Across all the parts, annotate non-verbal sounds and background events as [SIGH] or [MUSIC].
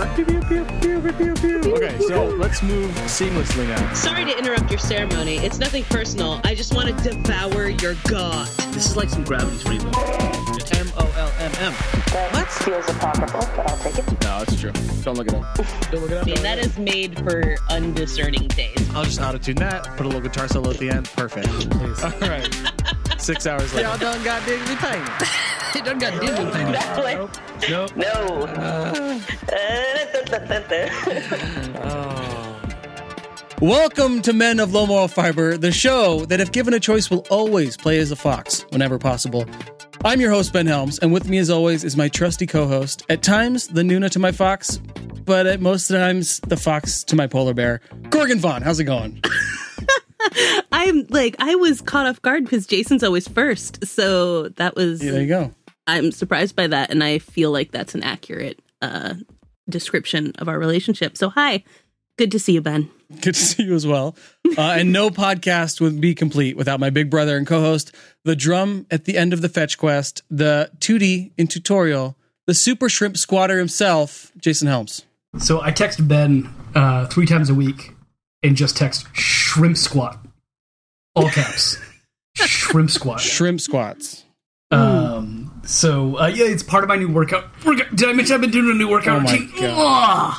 Okay, so let's move seamlessly now. Sorry to interrupt your ceremony. It's nothing personal. I just want to devour your god. This is like some gravity's rainbow. M O L M M. What? Feels apocryphal, but I'll take it. No, it's true. Don't look it up. Don't look it up. I mean, that is made for undiscerning taste. I'll just auto tune that. Put a little guitar solo at the end. Perfect. All right. [LAUGHS] Six hours later. Y'all done got digitally painted. [LAUGHS] it done got digitally painted. Exactly. Nope. No. Uh. [LAUGHS] Welcome to Men of Low Moral Fiber, the show that, if given a choice, will always play as a fox whenever possible. I'm your host, Ben Helms, and with me, as always, is my trusty co host. At times, the Nuna to my fox, but at most times, the fox to my polar bear. Gorgon Vaughn, how's it going? [LAUGHS] I'm like, I was caught off guard because Jason's always first. So that was, Yeah, there you go. I'm surprised by that. And I feel like that's an accurate uh, description of our relationship. So, hi. Good to see you, Ben. [LAUGHS] Good to see you as well. Uh, and no podcast would be complete without my big brother and co host, the drum at the end of the fetch quest, the 2D in tutorial, the super shrimp squatter himself, Jason Helms. So I text Ben uh, three times a week and just text shrimp squat, all caps, [LAUGHS] shrimp squat. Shrimp squats. Um, so uh, yeah, it's part of my new workout. workout. Did I mention I've been doing a new workout Oh my routine? God.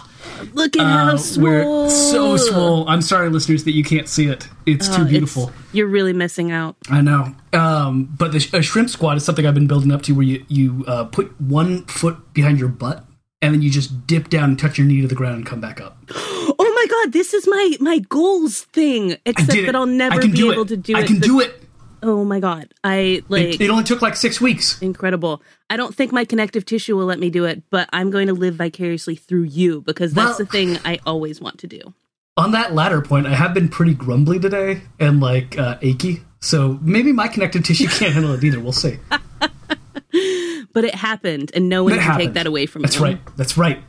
Look at how Uh, swole. we're so swole. I'm sorry, listeners, that you can't see it. It's Oh, too it's- beautiful. You're really missing out. I know. Um, but the sh- a shrimp squat is something I've been building up to, where you you uh, put one foot behind your butt and then you just dip down and touch your knee to the ground and come back up. [GASPS] Oh my god, this is my my goals thing. Except did that I'll never be able it. to do I it. I can but- do it. Oh my god, I like It, it only took like six weeks. incredible. I don't think my connective tissue will let me do it, but I'm going to live vicariously through you because that's Well- the thing I always want to do. On that latter point, I have been pretty grumbly today and like uh, achy. So maybe my connective tissue [LAUGHS] can't handle it either. We'll see. [LAUGHS] But it happened, and no one It can happened. take that away from me. That's me. right. That's right.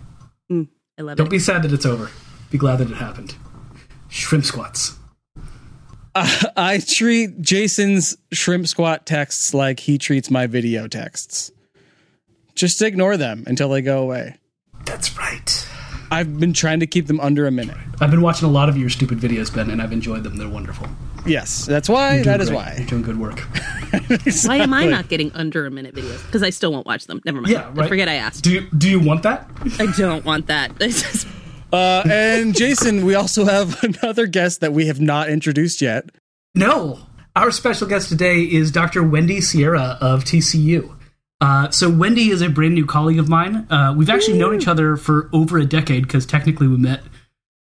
I love it. Don't be sad that it's over. Be glad that it happened. Shrimp squats. [LAUGHS] I treat Jason's shrimp squat texts like he treats my video texts. Just ignore them until they go away. That's right. I've been trying to keep them under a minute. I've been watching a lot of your stupid videos, Ben, and I've enjoyed them. They're wonderful. Yes, that's why. You're That doing is why. You're doing good work. [LAUGHS] Why am I not getting under a minute videos? Because I still won't watch them. Never mind. Yeah, right. Forget I asked. Do you, do you want that? I don't want that. [LAUGHS] This is- Uh, and Jason, we also have [LAUGHS] another guest that we have not introduced yet. No. Our special guest today is Dr. Wendy Sierra of TCU. Uh, so Wendy is a brand new colleague of mine. Uh, we've actually known each other for over a decade because technically we met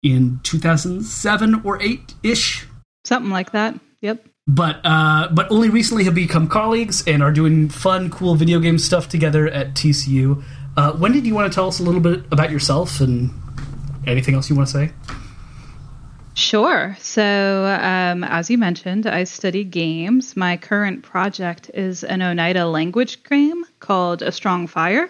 in 2007 or 8 ish. Something like that. Yep. But uh, but only recently have become colleagues and are doing fun, cool video game stuff together at TCU. Uh, Wendy, do you want to tell us a little bit about yourself and anything else you want to say? Sure. So, um, as you mentioned, I study games. My current project is an Oneida language game called A Strong Fire.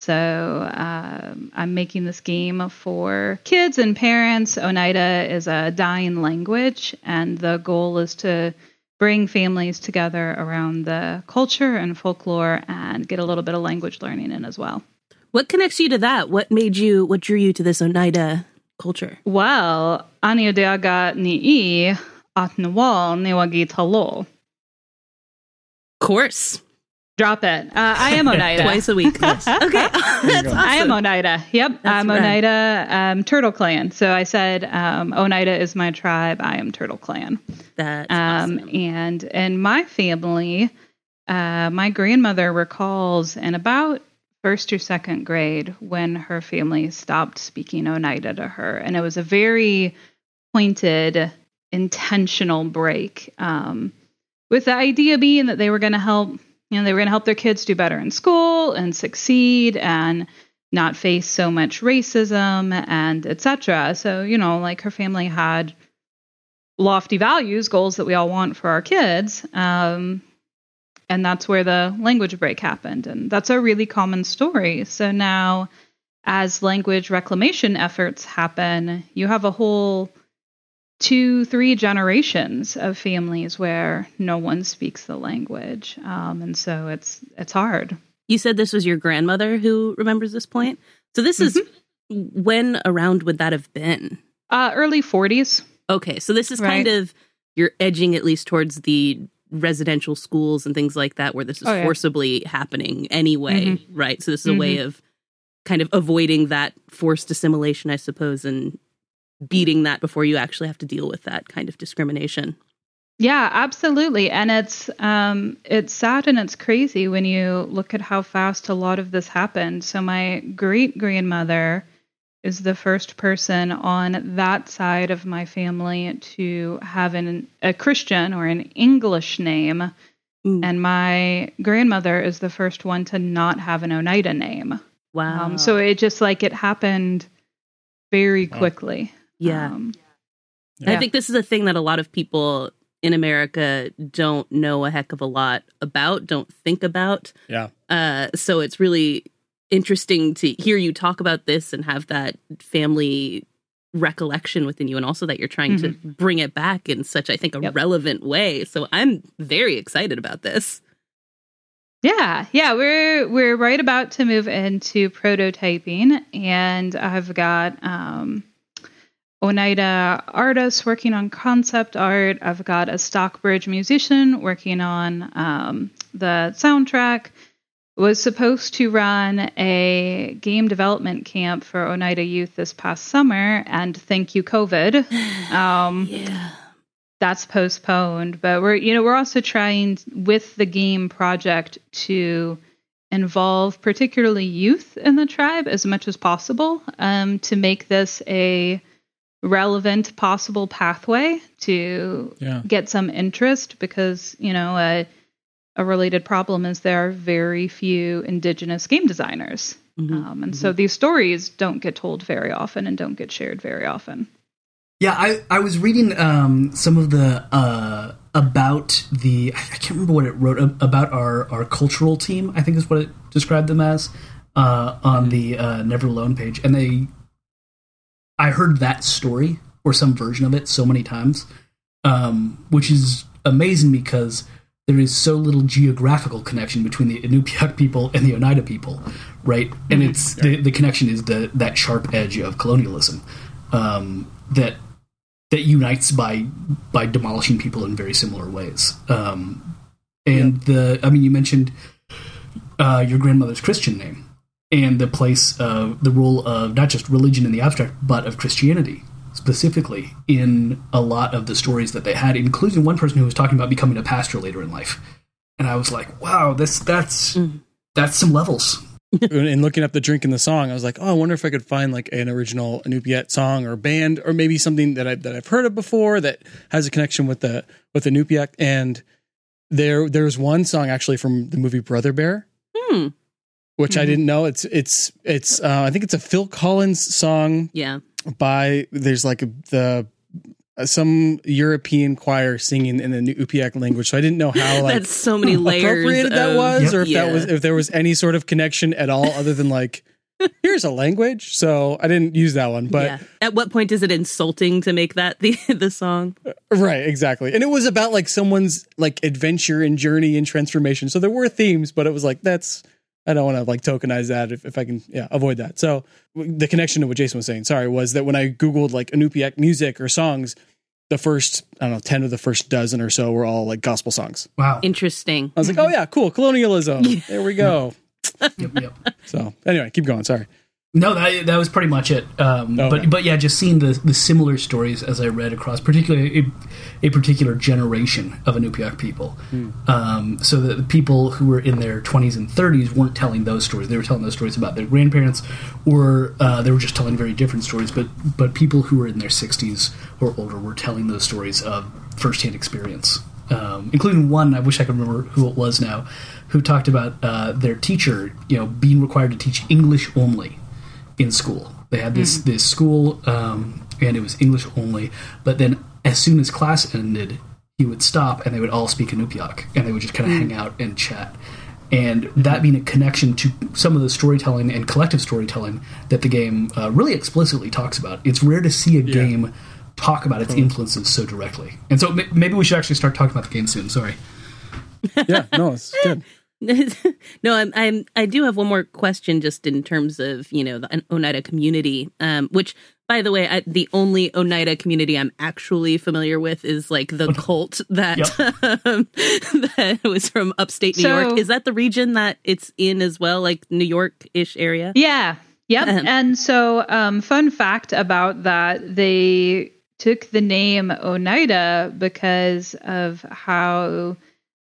So, um, I'm making this game for kids and parents. Oneida is a dying language, and the goal is to bring families together around the culture and folklore and get a little bit of language learning in as well. What connects you to that? What made you? What drew you to this Oneida culture? Well, Aniodeaga ni i at nawal niwagi talo. Course, Drop it. Uh, I am [LAUGHS] Oneida. twice a week. [LAUGHS] okay, that's [LAUGHS] I am. Oneida. Yep, I'm rad. Oneida um, Turtle Clan. So I said um, Oneida is my tribe. I am Turtle Clan. That's Um, awesome. And in my family, uh, my grandmother recalls in about first or second grade when her family stopped speaking Oneida to her. And it was a very pointed, intentional break. Um, with the idea being that they were going to help, you know, they were going to help their kids do better in school and succeed and not face so much racism and etc. So, you know, like her family had lofty values, goals that we all want for our kids. Um, and that's where the language break happened. And that's a really common story. So now, as language reclamation efforts happen, you have a whole two, three generations of families where no one speaks the language. Um, and so it's it's hard. You said this was your grandmother who remembers this point. So this is When around would that have been? Uh, early 40s. Okay, so this is kind of you're edging at least towards the residential schools and things like that where this is Oh, yeah. forcibly happening anyway, right? So this is a way of kind of avoiding that forced assimilation, I suppose, and beating that before you actually have to deal with that kind of discrimination. Yeah, absolutely. And it's um it's sad and it's crazy when you look at how fast a lot of this happened. So my great grandmother is the first person on that side of my family to have an a Christian or an English name. Mm. And my grandmother is the first one to not have an Oneida name. Wow. Um, so it just like it happened very quickly. yeah. Um, And I think this is a thing that a lot of people in America don't know a heck of a lot about, don't think about. Yeah. Uh, so it's really interesting to hear you talk about this and have that family recollection within you, and also that you're trying to bring it back in such, I think, a Yep. relevant way. So I'm very excited about this. Yeah, yeah, we're we're right about to move into prototyping, and I've got um, Oneida artists working on concept art. I've got a Stockbridge musician working on um, the soundtrack. Was supposed to run a game development camp for Oneida youth this past summer, and thank you, COVID. [SIGHS] Um, Yeah. that's postponed but we're you know we're also trying with the game project to involve particularly youth in the tribe as much as possible um, to make this a relevant possible pathway to Yeah. get some interest because you know a, a related problem is there are very few indigenous game designers Mhm. um, and so these stories don't get told very often and don't get shared very often Yeah, I, I was reading um, some of the uh, about the I can't remember what it wrote about our our cultural team. I think is what it described them as uh, on the uh, Never Alone page, and they I heard that story or some version of it so many times, um, which is amazing because there is so little geographical connection between the Inupiaq people and the Oneida people, right? And it's the, the connection is the that sharp edge of colonialism um, that that unites by by demolishing people in very similar ways. Um, and the I mean, you mentioned uh, your grandmother's Christian name and the place of the role of not just religion in the abstract, but of Christianity specifically in a lot of the stories that they had, including one person who was talking about becoming a pastor later in life. And I was like, wow, this that's that's some levels. [LAUGHS] and looking up the drink in the song, I was like, oh, I wonder if I could find like an original Inupiat song or band, or maybe something that I that I've heard of before that has a connection with the with the Inupiaq. And there there's one song actually from the movie Brother Bear, Hmm. which I didn't know. It's it's it's uh, I think it's a Phil Collins song Yeah. By there's like the uh, some European choir singing in the Inupiaq language. So I didn't know how [LAUGHS] like That's so many layers. appropriated that of- was, or if Yeah. that was if there was any sort of connection at all, other than like [LAUGHS] here's a language. So I didn't use that one, but yeah. At what point is it insulting to make that the [LAUGHS] the song? right, exactly. And it was about like someone's like adventure and journey and transformation. So there were themes, but it was like that's I don't want to like tokenize that if, if I can yeah avoid that. So the connection to what Jason was saying, sorry, was that when I googled like Inupiaq music or songs. The first, I don't know, 10 of the first dozen or so were all like gospel songs. Wow. Interesting. I was like, oh yeah, cool. Colonialism. [LAUGHS] There we go. yep, [LAUGHS] yep. So anyway, keep going. Sorry. No, that that was pretty much it. Um, Okay. But but yeah, just seeing the the similar stories as I read across, particularly a, a particular generation of Inupiaq people. Um, so that the people who were in their twenties and thirties weren't telling those stories; they were telling those stories about their grandparents, or uh, they were just telling very different stories. But but people who were in their sixties or older were telling those stories of firsthand experience. Um, including one, I wish I could remember who it was now, who talked about uh, their teacher, you know, being required to teach English only in school. They had this this school, um, and it was English only. But then, as soon as class ended, he would stop, and they would all speak Inupiaq, and they would just kind of hang out and chat. And that being a connection to some of the storytelling and collective storytelling that the game uh, really explicitly talks about. It's rare to see a game talk about its influences so directly. And so maybe we should actually start talking about the game soon. Sorry. Yeah, no, it's [LAUGHS] good. [LAUGHS] no, I'm, I'm. I do have one more question, just in terms of you know the Oneida community, um, which, by the way, I, the only Oneida community I'm actually familiar with is like the [LAUGHS] cult that um, [LAUGHS] that was from upstate New So- York. Is that the region that it's in as well, like New York ish area? Yeah. Yep. Ahem. and so, um, fun fact about that, they took the name Oneida because of how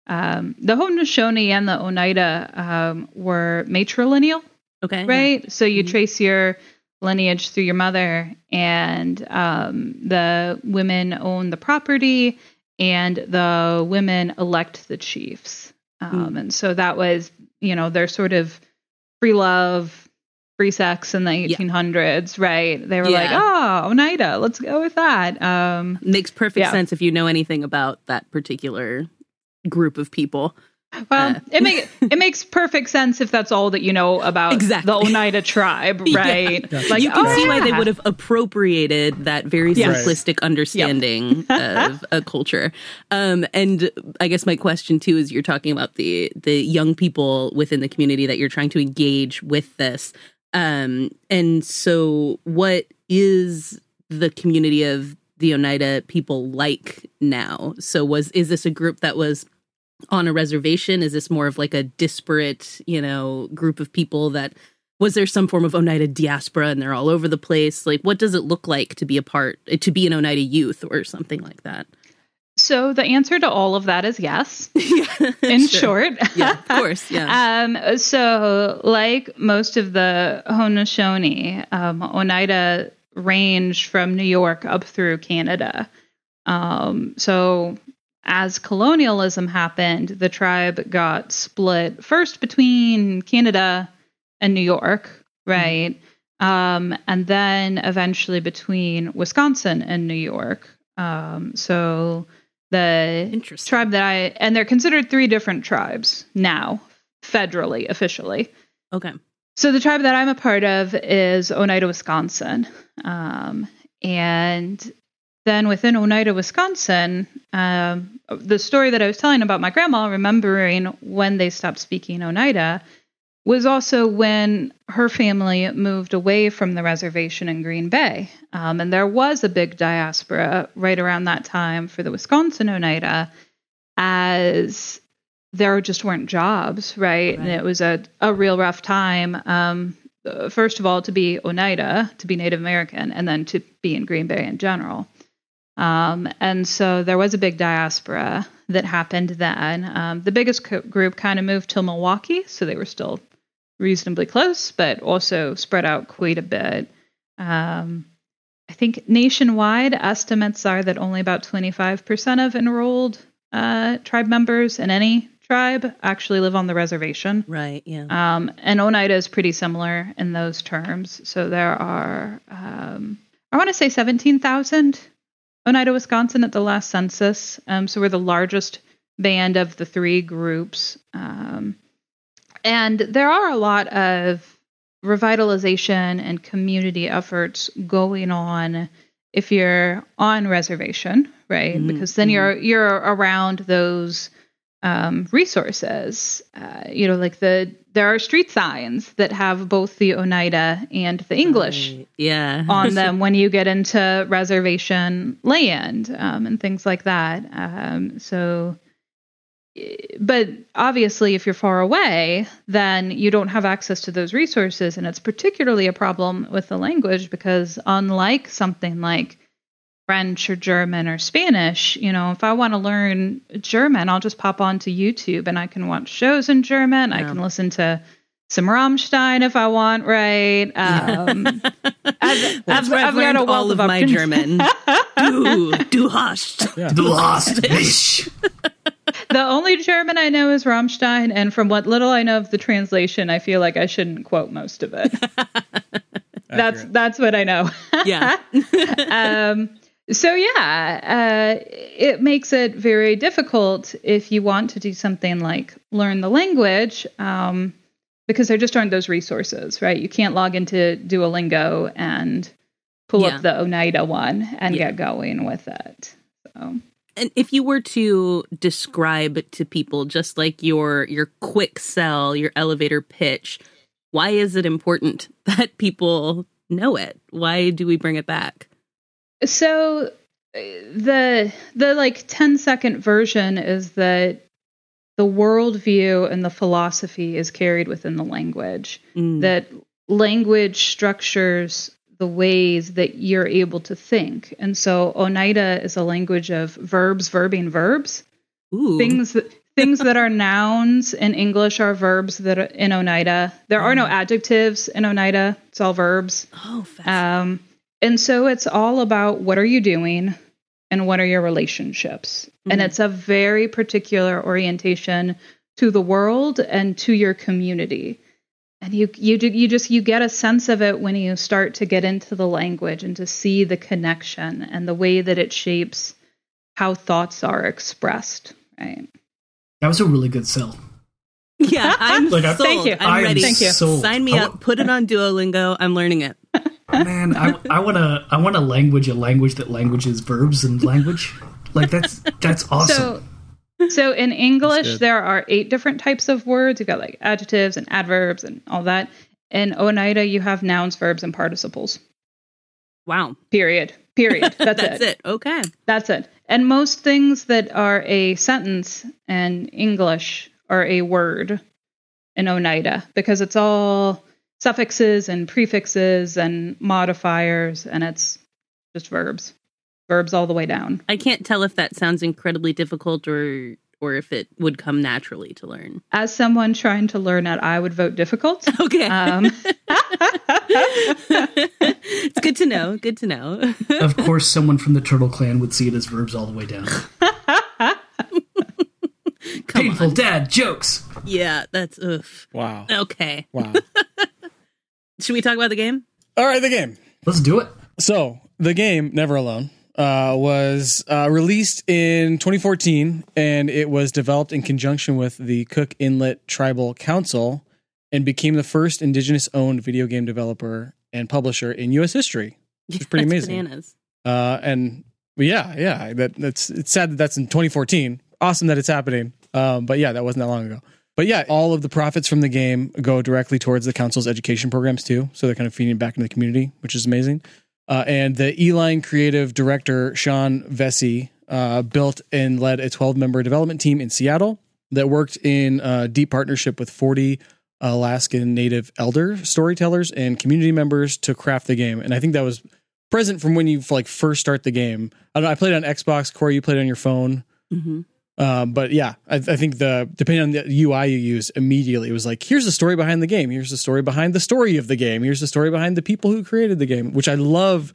um, the Haudenosaunee and the Oneida um, were matrilineal, Okay, right? So you Mhm. trace your lineage through your mother, and um, the women own the property, and the women elect the chiefs. Um, And so that was, you know, their sort of free love, free sex in the 1800s, right? They were like, oh, Oneida, let's go with that. Um, makes perfect Yeah. sense if you know anything about that particular group of people. Well, Uh. it make, it makes perfect sense if that's all that you know about Exactly. the Oneida tribe, [LAUGHS] Yeah. right? Gotcha. Like you can oh, see why they would have appropriated that very Yes. simplistic understanding [LAUGHS] of a culture. Um, and I guess my question too is you're talking about the the young people within the community that you're trying to engage with this. Um, and so what is the community of the Oneida people like now? So was is this a group that was on a reservation? Is this more of like a disparate, you know, group of people that was there some form of Oneida diaspora and they're all over the place? Like, what does it look like to be a part, to be an Oneida youth or something like that? So the answer to all of that is yes. [LAUGHS] In Sure. short, Yeah, of course. Yeah. [LAUGHS] Um, so, like most of the Haudenosaunee, um, Oneida range from New York up through Canada. Um, so, as colonialism happened, the tribe got split first between Canada and New York, right? Um, and then eventually between Wisconsin and New York. Um, so, the tribe that I and they're considered three different tribes now, federally, officially. Okay. So the tribe that I'm a part of is Oneida, Wisconsin, um, and then within Oneida, Wisconsin, um, the story that I was telling about my grandma, remembering when they stopped speaking Oneida, was also when her family moved away from the reservation in Green Bay. Um, and there was a big diaspora right around that time for the Wisconsin Oneida, as there just weren't jobs, right? And it was a, a real rough time. Um, first of all, to be Oneida, to be Native American, and then to be in Green Bay in general. Um, and so there was a big diaspora that happened then. Um, the biggest co- group kind of moved to Milwaukee, so they were still reasonably close, but also spread out quite a bit. Um, I think nationwide estimates are that only about 25% of enrolled uh, tribe members in any tribe actually live on the reservation. Right. Yeah. Um, and Oneida is pretty similar in those terms. So there are, um, I want to say 17,000 Oneida, Wisconsin at the last census. Um, so we're the largest band of the three groups. Um, and there are a lot of revitalization and community efforts going on if you're on reservation, right? Mhm, Because then you're you're around those um, resources. Uh, you know, like the there are street signs that have both the Oneida and the English Right. Yeah. on [LAUGHS] them when you get into reservation land um, and things like that. Um, so, eh, but obviously, if you're far away, then you don't have access to those resources, and it's particularly a problem with the language because, unlike something like French or German or Spanish, you know, if I want to learn German, I'll just pop onto YouTube and I can watch shows in German. I can listen to some Rammstein if I want, right? Um, [LAUGHS] I've, That's I've, I've, I've got learned a wealth all of of my. German. [LAUGHS] du, du hast. Yeah. Du hast mich. [LAUGHS] The only German I know is Rammstein, and from what little I know of the translation, I feel like I shouldn't quote most of it. that's Accurate. that's what I know. Yeah. um, so yeah, uh, it makes it very difficult if you want to do something like learn the language, um, because there just aren't those resources, right? You can't log into Duolingo and pull Yeah. up the Oneida one and Yeah. get going with it. So And if you were to describe to people just like your your quick sell, your elevator pitch, why is it important [LAUGHS] that people know it? Why do we bring it back? So uh, the the like 10 second version is that the worldview and the philosophy is carried within the language. Mm. That language structures the ways that you're able to think. And so Oneida is a language of verbs, verbing verbs. Ooh. Things things that are nouns in English are verbs that are in Oneida. There are no adjectives in Oneida. It's all verbs. oh, fascinating. Um, and so it's all about what are you doing and what are your relationships. And Mhm. it's a very particular orientation to the world and to your community. And you you ju- you just you get a sense of it when you start to get into the language and to see the connection and the way that it shapes how thoughts are expressed, right? That was a really good sell. yeah, I'm Like, sold. Thank you. I'm I am ready. Thank you. sold. Sign me I up. wa- Put it on Duolingo. I'm learning it. Man, I, I want to I want a language a language that languages verbs and language. Like that's that's awesome. So, so in English, there are eight different types of words. You've got like adjectives and adverbs and all that. In Oneida, you have nouns, verbs, and participles. Wow. Period. Period. [LAUGHS] That's, That's it. it. Okay. That's it. And most things that are a sentence in English are a word in Oneida because it's all suffixes and prefixes and modifiers, and it's just verbs, verbs all the way down. I can't tell if that sounds incredibly difficult or or if it would come naturally to learn. As someone trying to learn it, I would vote difficult. [LAUGHS] Okay. Um, [LAUGHS] it's good to know. Good to know. [LAUGHS] of course, someone from the Turtle Clan would see it as verbs all the way down. Come Painful on. dad jokes. Yeah, that's oof. Wow. Okay. Wow. Should we talk about the game? All right, the game. Let's do it. So the game Never Alone uh, was uh, released in 2014, and it was developed in conjunction with the Cook Inlet Tribal Council, and became the first Indigenous-owned video game developer and publisher in U.S. history. It's pretty That's amazing. Bananas. Uh, and yeah, yeah, that, that's it's sad that that's in 2014. Awesome that it's happening. Um, but yeah, that wasn't that long ago. But yeah, all of the profits from the game go directly towards the council's education programs too. So they're kind of feeding back into the community, which is amazing. Uh, and the E-Line creative director Sean Vesce uh, built and led a 12 member development team in Seattle that worked in deep partnership with 40 Alaskan Native elder storytellers and community members to craft the game. And I think that was present from when you like first start the game. I know. I played on Xbox. Corey, you played on your phone. hmm Um, but yeah, I, I think the depending on the UI you use, immediately it was like, here's the story behind the game. Here's the story behind the story of the game. Here's the story behind the people who created the game, which I love.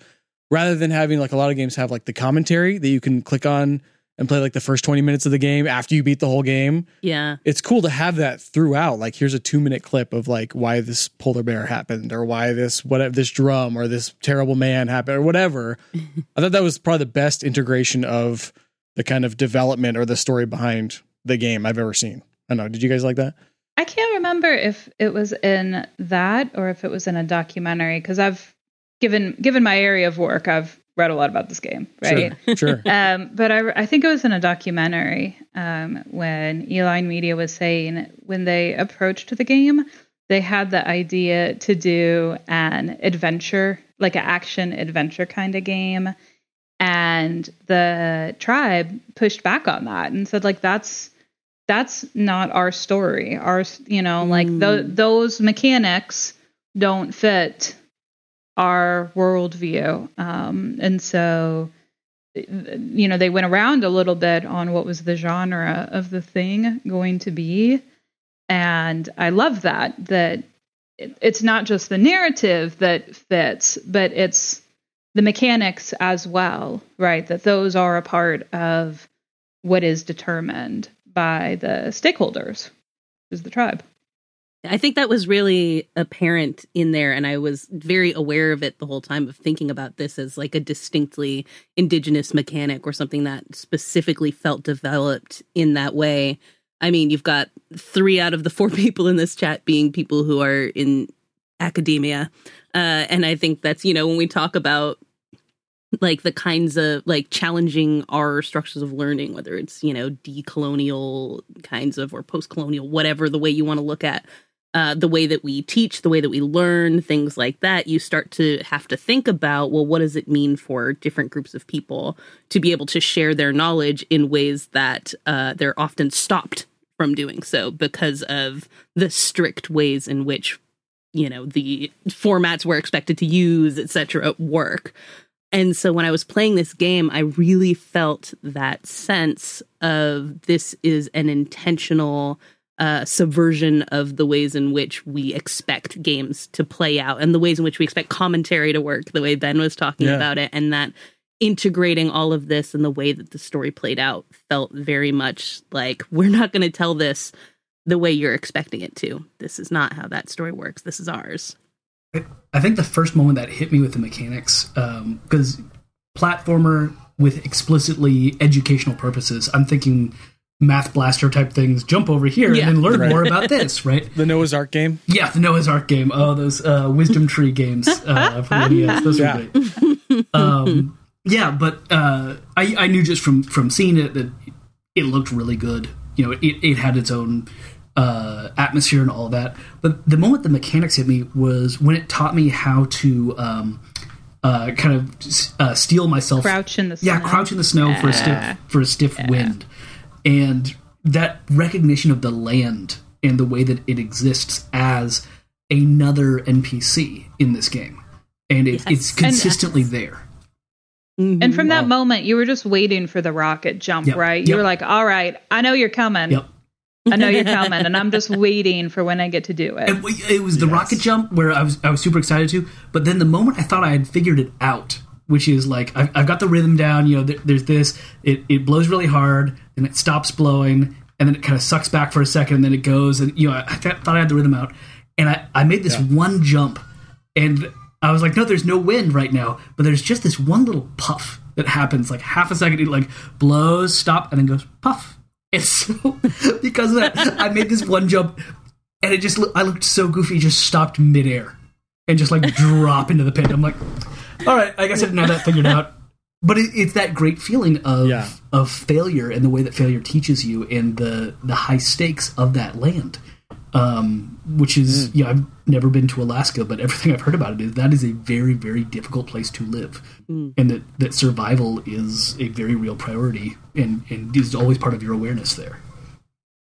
Rather than having like a lot of games have like the commentary that you can click on and play like the first 20 minutes of the game after you beat the whole game. Yeah. It's cool to have that throughout. Like here's a two minute clip of like why this polar bear happened or why this whatever this drum or this terrible man happened or whatever. [LAUGHS] I thought that was probably the best integration of the kind of development or the story behind the game I've ever seen. I don't know. Did you guys like that? I can't remember if it was in that or if it was in a documentary because I've given given my area of work, I've read a lot about this game, right? Sure. Sure. [LAUGHS] Um, but I, I think it was in a documentary um, when E-Line Media was saying when they approached the game, they had the idea to do an adventure, like an action adventure kind of game. And the tribe pushed back on that and said, like, that's that's not our story. Our, you know, like tho- those mechanics don't fit our worldview. Um, and so, you know, they went around a little bit on what was the genre of the thing going to be. And I love that, that it's not just the narrative that fits, but it's the mechanics as well, right? That those are a part of what is determined by the stakeholders, is the tribe. I think that was really apparent in there, and I was very aware of it the whole time of thinking about this as like a distinctly indigenous mechanic or something that specifically felt developed in that way. I mean, you've got three out of the four [LAUGHS] people in this chat being people who are in academia. Uh, and I think that's, you know, when we talk about like the kinds of like challenging our structures of learning whether it's you know decolonial kinds of or post-colonial whatever the way you want to look at uh, the way that we teach the way that we learn things like that you start to have to think about well what does it mean for different groups of people to be able to share their knowledge in ways that uh, they're often stopped from doing so because of the strict ways in which you know the formats we're expected to use etc work and so when I was playing this game, I really felt that sense of this is an intentional uh, subversion of the ways in which we expect games to play out and the ways in which we expect commentary to work, the way Ben was talking Yeah. about it. And that integrating all of this and the way that the story played out felt very much like we're not going to tell this the way you're expecting it to. This is not how that story works. This is ours. I think the first moment that hit me with the mechanics, because platformer with explicitly educational purposes, I'm thinking math blaster type things. Jump over here Yeah. and then learn Right. more about this, [LAUGHS] right? The Noah's Ark game. Yeah, the Noah's Ark game. Oh, those uh, Wisdom Tree games uh, from the NES. Those Yeah. were great. Um, yeah, but uh, I, I knew just from from seeing it that it looked really good. You know, it, it had its own uh, atmosphere and all that. But the moment the mechanics hit me was when it taught me how to um, uh, kind of uh, steel myself. Crouch in the snow. Yeah, crouch in the snow for a stiff for a stiff wind, and that recognition of the land and the way that it exists as another NPC in this game, and it, it's consistently there. And from that moment, you were just waiting for the rocket jump, Yep. right? You Yep. were like, all right, I know you're coming. Yep. I know you're coming, and I'm just [LAUGHS] waiting for when I get to do it. And it was the rocket jump where I was I was super excited to, but then the moment I thought I had figured it out, which is like I've, I've got the rhythm down. You know, there, there's this. It it blows really hard, and it stops blowing, and then it kind of sucks back for a second, and then it goes, and you know, I, I th- thought I had the rhythm out, and I I made this one jump, and I was like, no, there's no wind right now, but there's just this one little puff that happens, like half a second. It like blows, stop, and then goes puff. And so [LAUGHS] because of that, I made this one jump and it just I looked so goofy, just stopped midair and just like drop into the pit. I'm like, all right, I guess I didn't have that figured out. But it, it's that great feeling of Yeah. of failure and the way that failure teaches you and the the high stakes of that land. Um, which is yeah, I've never been to Alaska, but everything I've heard about it is that is a very very difficult place to live, and that that survival is a very real priority and and is always part of your awareness there.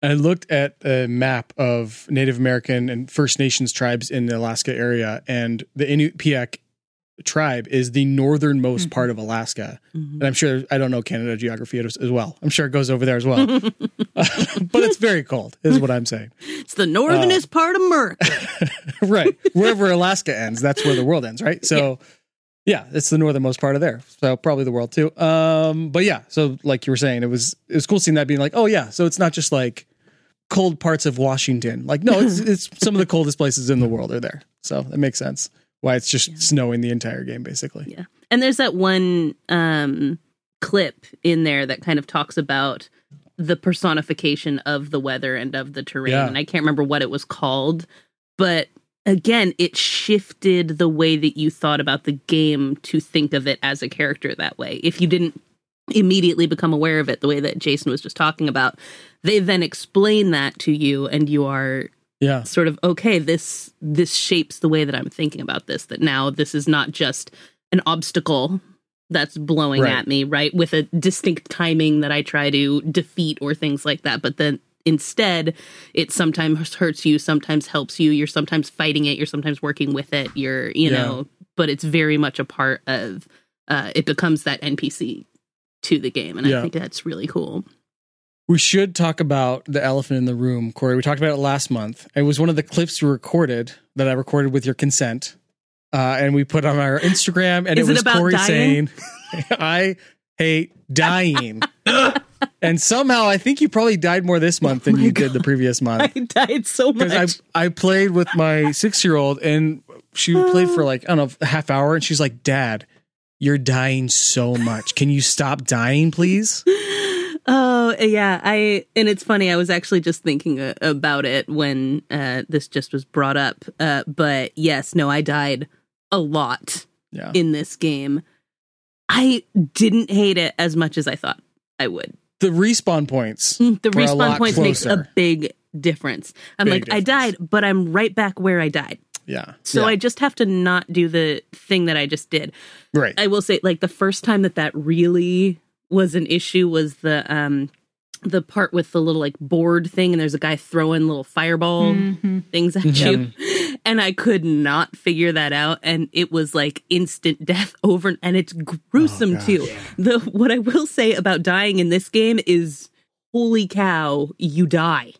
I looked at a map of Native American and First Nations tribes in the Alaska area, and the Inupiaq tribe is the northernmost Mm-hmm. part of Alaska. And I'm sure I don't know Canada geography as, as well. I'm sure it goes over there as well, [LAUGHS] [LAUGHS] but it's very cold, is what I'm saying. It's the northernest part of America. [LAUGHS] right, wherever Alaska ends, that's where the world ends, right? So. Yeah, it's the northernmost part of there, so probably the world too. Um, but yeah, so like you were saying, it was it was cool seeing that being like, oh yeah, so it's not just like cold parts of Washington. Like, no, it's it's some of the coldest places in the world are there. So that makes sense. Why it's just snowing the entire game, basically. Yeah. And there's that one um clip in there that kind of talks about the personification of the weather and of the terrain. Yeah. And I can't remember what it was called, but again, it shifted the way that you thought about the game to think of it as a character that way. If you didn't immediately become aware of it the way that Jason was just talking about, they then explain that to you and you are Yeah, sort of okay this this shapes the way that i'm thinking about this that now this is not just an obstacle that's blowing Right. at me right with a distinct timing that i try to defeat or things like that but then instead it sometimes hurts you sometimes helps you you're sometimes fighting it you're sometimes working with it you're you Yeah. know but it's very much a part of uh it becomes that npc to the game and Yeah. i think that's really cool we should talk about the elephant in the room, Corey. We talked about it last month. It was one of the clips you recorded that I recorded with your consent, uh, and we put on our Instagram. And Is it it was about Corey dying? saying, "I hate dying." [LAUGHS] and somehow, I think you probably died more this month than you did the previous [LAUGHS] month. i died so much because I I played with my [LAUGHS] six year old and she played for like I don't know a half hour and she's like, Dad, you're dying so much. Can you stop dying, please? Oh yeah, I and it's funny. I was actually just thinking uh, about it when uh, this just was brought up. Uh, but yes, no, I died a lot Yeah, in this game. I didn't hate it as much as I thought I would. The respawn points. Mm, The respawn points makes a big difference. I'm Big like, I died, but I'm right back where I died. Yeah. So Yeah. I just have to not do the thing that I just did. right. I will say, like the first time that that really was an issue was the um the part with the little like board thing, and there's a guy throwing little fireball things at you, and I could not figure that out, and it was like instant death [LAUGHS] over, and it's gruesome too. The what I will say about dying in this game is, holy cow, you die.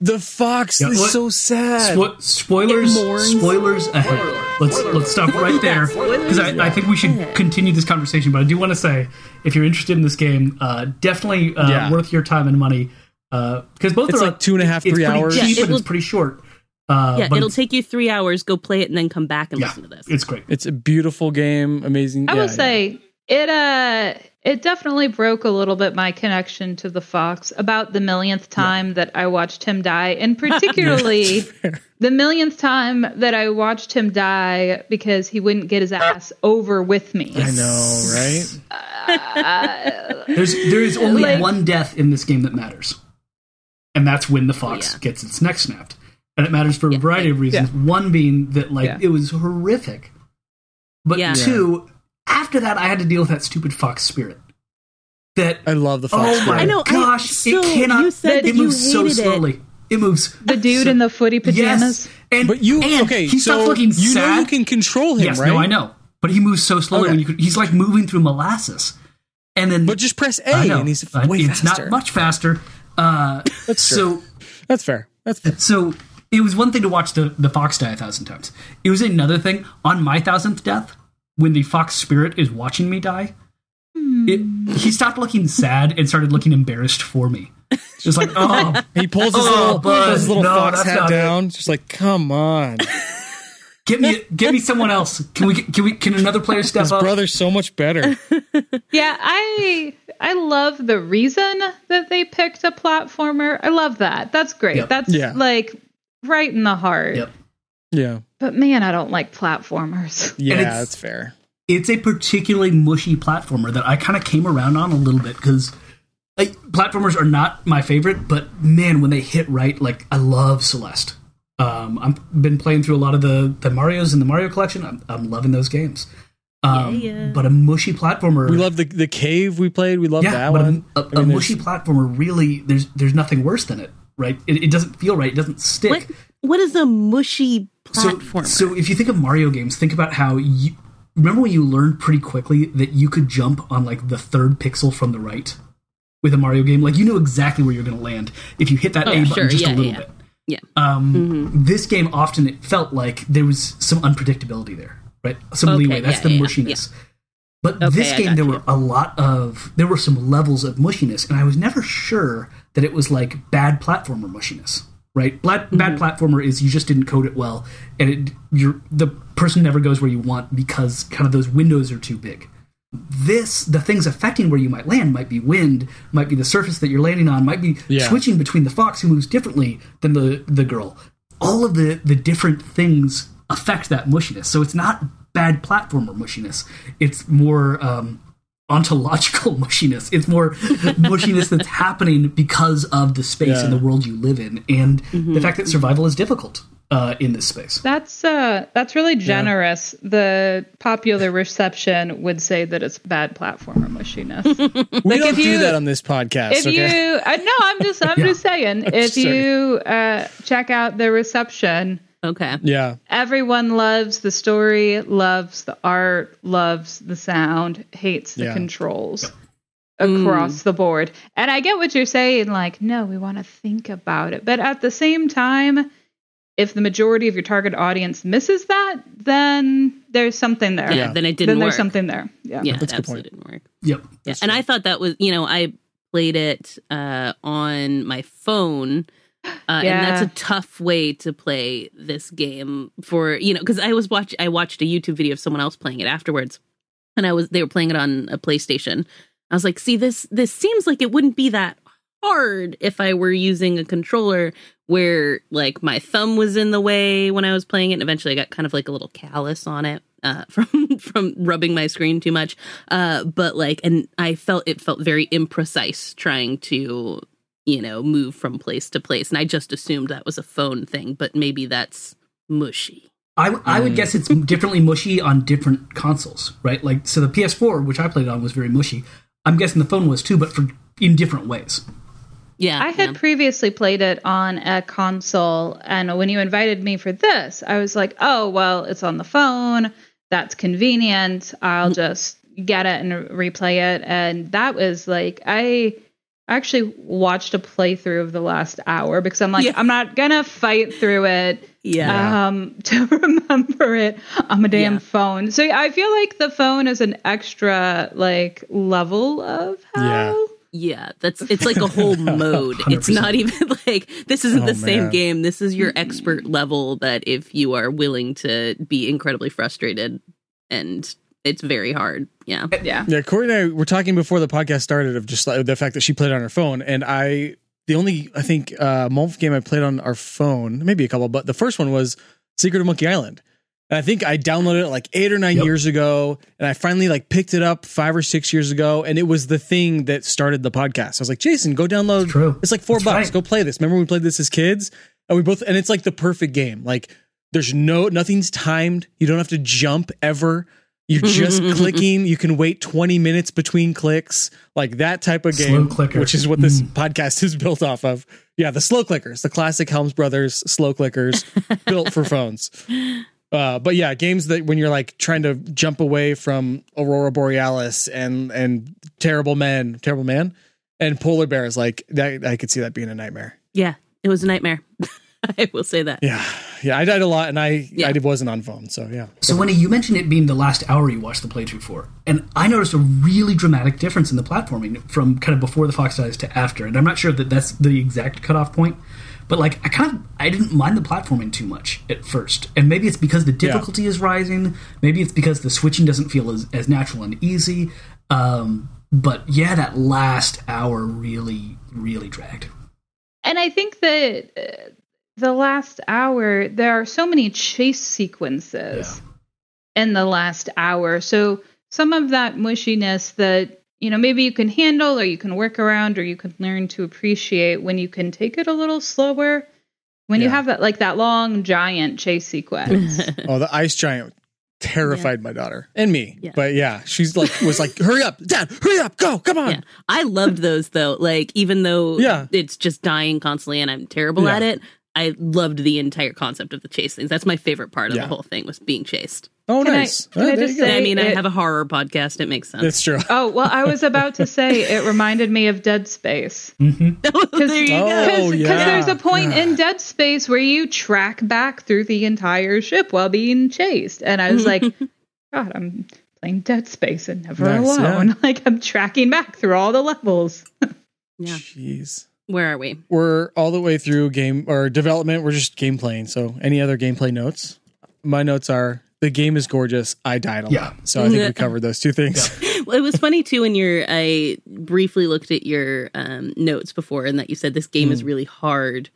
The fox Yeah, is what- so sad. Spo- spoilers, spoilers ahead. Let's let's stop right there because I, I think we should continue this conversation. But I do want to say, if you're interested in this game, uh, definitely uh, Yeah. worth your time and money. Because both It's are like two and a half, it's three pretty hours. cheap Yeah, it will, it's pretty short. Uh, Yeah, but it'll take you three hours. Go play it and then come back and yeah, listen to this. it's great. It's a beautiful game, amazing. I yeah, will say it uh it definitely broke a little bit my connection to the fox about the millionth time that I watched him die, and [LAUGHS] [LAUGHS] particularly the millionth time that I watched him die because he wouldn't get his ass over with me. I know, right? [LAUGHS] Uh, There's there is only Like- one death in this game that matters, and that's when the fox Yeah. gets its neck snapped, and it matters for a variety of reasons. One being that like Yeah. it was horrific, but Yeah. two, after that I had to deal with that stupid fox spirit. That I love the fox. oh my spirit. I know, I- gosh, so it cannot. you said it that you moves so hated it. slowly. It, moves. The dude so- in the footy pajamas. Yes, and But you and okay? He so stops looking you sad. know you can control him, yes, right? no, I know, but he moves so slowly. Okay. When you could, he's like moving through molasses, and then But just press A, know. and he's I- way it's faster. not much faster. Uh, That's so That's fair. That's fair. so it was one thing to watch the the fox die a thousand times. It was another thing on my thousandth death when the fox spirit is watching me die. It, he stopped looking sad and started looking embarrassed for me. Just like, oh, He pulls his Oh, little, bud, pulls his little no, fox hat not it. down. Just like, come on. get me, get me someone else. Can we, get- can we, can another player step His up? brother's so much better. [LAUGHS] Yeah, I I love the reason that they picked a platformer. I love that. That's great. Yep. That's Yeah. like right in the heart. Yep. Yeah. But man, I don't like platformers. [LAUGHS] Yeah, that's fair. it's a particularly mushy platformer that I kind of came around on a little bit because like, platformers are not my favorite, but man, when they hit right, like I love Celeste. Um, I've been playing through a lot of the the Mario's in the Mario collection. I'm, I'm loving those games. Um, Yeah, yeah. But a mushy platformer, We love the the cave we played. We love yeah, that but one. a, a, I mean, a mushy platformer really there's there's nothing worse than it, right? It, it doesn't feel right. It doesn't stick. What what is a mushy So, platform? so if you think of Mario games, think about how you remember when you learned pretty quickly that you could jump on like the third pixel from the right with a Mario game. Like you knew exactly where you're going to land if you hit that Oh, A button sure. just Yeah, a little yeah. bit. yeah. Um, This game often it felt like there was some unpredictability there, right? Some Okay, leeway. That's yeah, the mushiness. But Okay, this game, there you. were a lot of there were some levels of mushiness, and I was never sure that it was like bad platformer mushiness. Right, bad, Mm-hmm. bad platformer is you just didn't code it well, and it, you're the person never goes where you want because kind of those windows are too big. This, the things affecting where you might land, might be wind, might be the surface that you're landing on, might be Yeah. switching between the fox who moves differently than the the girl. All of the the different things affect that mushiness. So it's not bad platformer mushiness. It's more um, ontological [LAUGHS] mushiness. It's more [LAUGHS] mushiness that's happening because of the space Yeah. and the world you live in, and the fact that survival is difficult uh, in this space. That's uh that's really generous. The popular reception would say that it's bad platformer mushiness. [LAUGHS] we don't if do you- that on this podcast. if okay. you uh, no, I'm just I'm Yeah. just saying if sorry. you uh check out the reception, Okay. yeah. everyone loves the story, loves the art, loves the sound, hates the Yeah. controls across the board. And I get what you're saying like no, we want to think about it. But at the same time, if the majority of your target audience misses that, then there's something there. Yeah, then it didn't then work. there's something there. Yeah. Yeah, That's a good point. absolutely didn't work. Yep. Yeah, and I thought that was, you know, I played it uh, on my phone, uh, and that's a tough way to play this game for, you know, because I was watch, I watched a YouTube video of someone else playing it afterwards, and I was they were playing it on a PlayStation. I was like, see, this this seems like it wouldn't be that hard if I were using a controller where like my thumb was in the way when I was playing it, and eventually I got kind of like a little callus on it uh, [LAUGHS] from from rubbing my screen too much. Uh, but like, and I felt it felt very imprecise trying to you know move from place to place, and I just assumed that was a phone thing, but maybe that's mushy. I, I would mm. guess it's differently mushy on different consoles, right? Like, so the PS4, which I played on, was very mushy. I'm guessing the phone was too, but for in different ways. Yeah, I had yeah. previously played it on a console, and when you invited me for this, I was like, oh, well, it's on the phone. That's convenient. I'll mm. just get it and replay it. And that was like, I actually watched a playthrough of the last hour because I'm like, Yeah. I'm not going to fight through it. yeah. Um, [LAUGHS] to remember it on my damn Yeah. phone. So I feel like the phone is an extra like level of how Yeah. Yeah, that's it's like a whole [LAUGHS] mode. It's not even [LAUGHS] like this isn't Oh, the same man. game. This is your expert level that if you are willing to be incredibly frustrated and it's very hard. Yeah. yeah. Yeah, Corey and I were talking before the podcast started of just like the fact that she played on her phone, and I the only I think uh Molf game I played on our phone, maybe a couple, but the first one was Secret of Monkey Island. And I think I downloaded it like eight or nine Yep. years ago, and I finally like picked it up five or six years ago, and it was the thing that started the podcast. I was like, Jason, go download. It's true. It's like four That's bucks. right. Go play this. Remember when we played this as kids? And we both and it's like the perfect game. Like there's no nothing's timed. You don't have to jump ever. You're just [LAUGHS] clicking. You can wait 20 minutes between clicks. Like that type of Slow game, clicker. which is what this Mm. podcast [LAUGHS] is built off of. Yeah, the slow clickers, the classic Helms Brothers slow clickers [LAUGHS] built for phones. Uh, but yeah, games that when you're like trying to jump away from Aurora Borealis and and Terrible Men, Terrible Man, and Polar Bears, like that, I could see that being a nightmare. Yeah. It was a nightmare. I will say that. Yeah, yeah, I died a lot, and I Yeah. I wasn't on phone, so yeah. So, Wendy, you mentioned it being the last hour you watched the playthrough for, and I noticed a really dramatic difference in the platforming from kind of before the fox dies to after. And I'm not sure that that's the exact cutoff point, but like I kind of I didn't mind the platforming too much at first, and maybe it's because the difficulty is rising. Maybe it's because the switching doesn't feel as, as natural and easy. Um, but yeah, that last hour really really dragged. And I think that uh, the last hour, there are so many chase sequences in the last hour. So some of that mushiness that, you know, maybe you can handle or you can work around or you can learn to appreciate when you can take it a little slower. When you have that, like that long giant chase sequence. [LAUGHS] Oh, the ice giant terrified my daughter and me. Yeah. But yeah, she's like was like, "Hurry up, Dad! Hurry up! Go! Come on!" Yeah. I loved those though. Like even though Yeah. it's just dying constantly and I'm terrible Yeah. at it, I loved the entire concept of the chase things. That's my favorite part of Yeah. the whole thing was being chased. Oh, Can I- nice. can Oh, I just say- I mean, I have a horror podcast. It makes sense. That's true. oh, well, I was about to say it reminded me of Dead Space. [LAUGHS] Mm-hmm. [LAUGHS] Oh, there you Oh, go. Because yeah. there's a point in Dead Space where you track back through the entire ship while being chased. And I was like, [LAUGHS] God, I'm playing Dead Space and never Nice, alone. Like I'm tracking back through all the levels. Yeah. Jeez. Where are we? We're all the way through game or development. We're just game playing. So, any other gameplay notes? My notes are the game is gorgeous. I died a Yeah. lot. So, I think we [LAUGHS] covered those two things. [LAUGHS] Well, it was funny too when you're. I briefly looked at your um, notes before, and that you said this game is Hmm. really hard,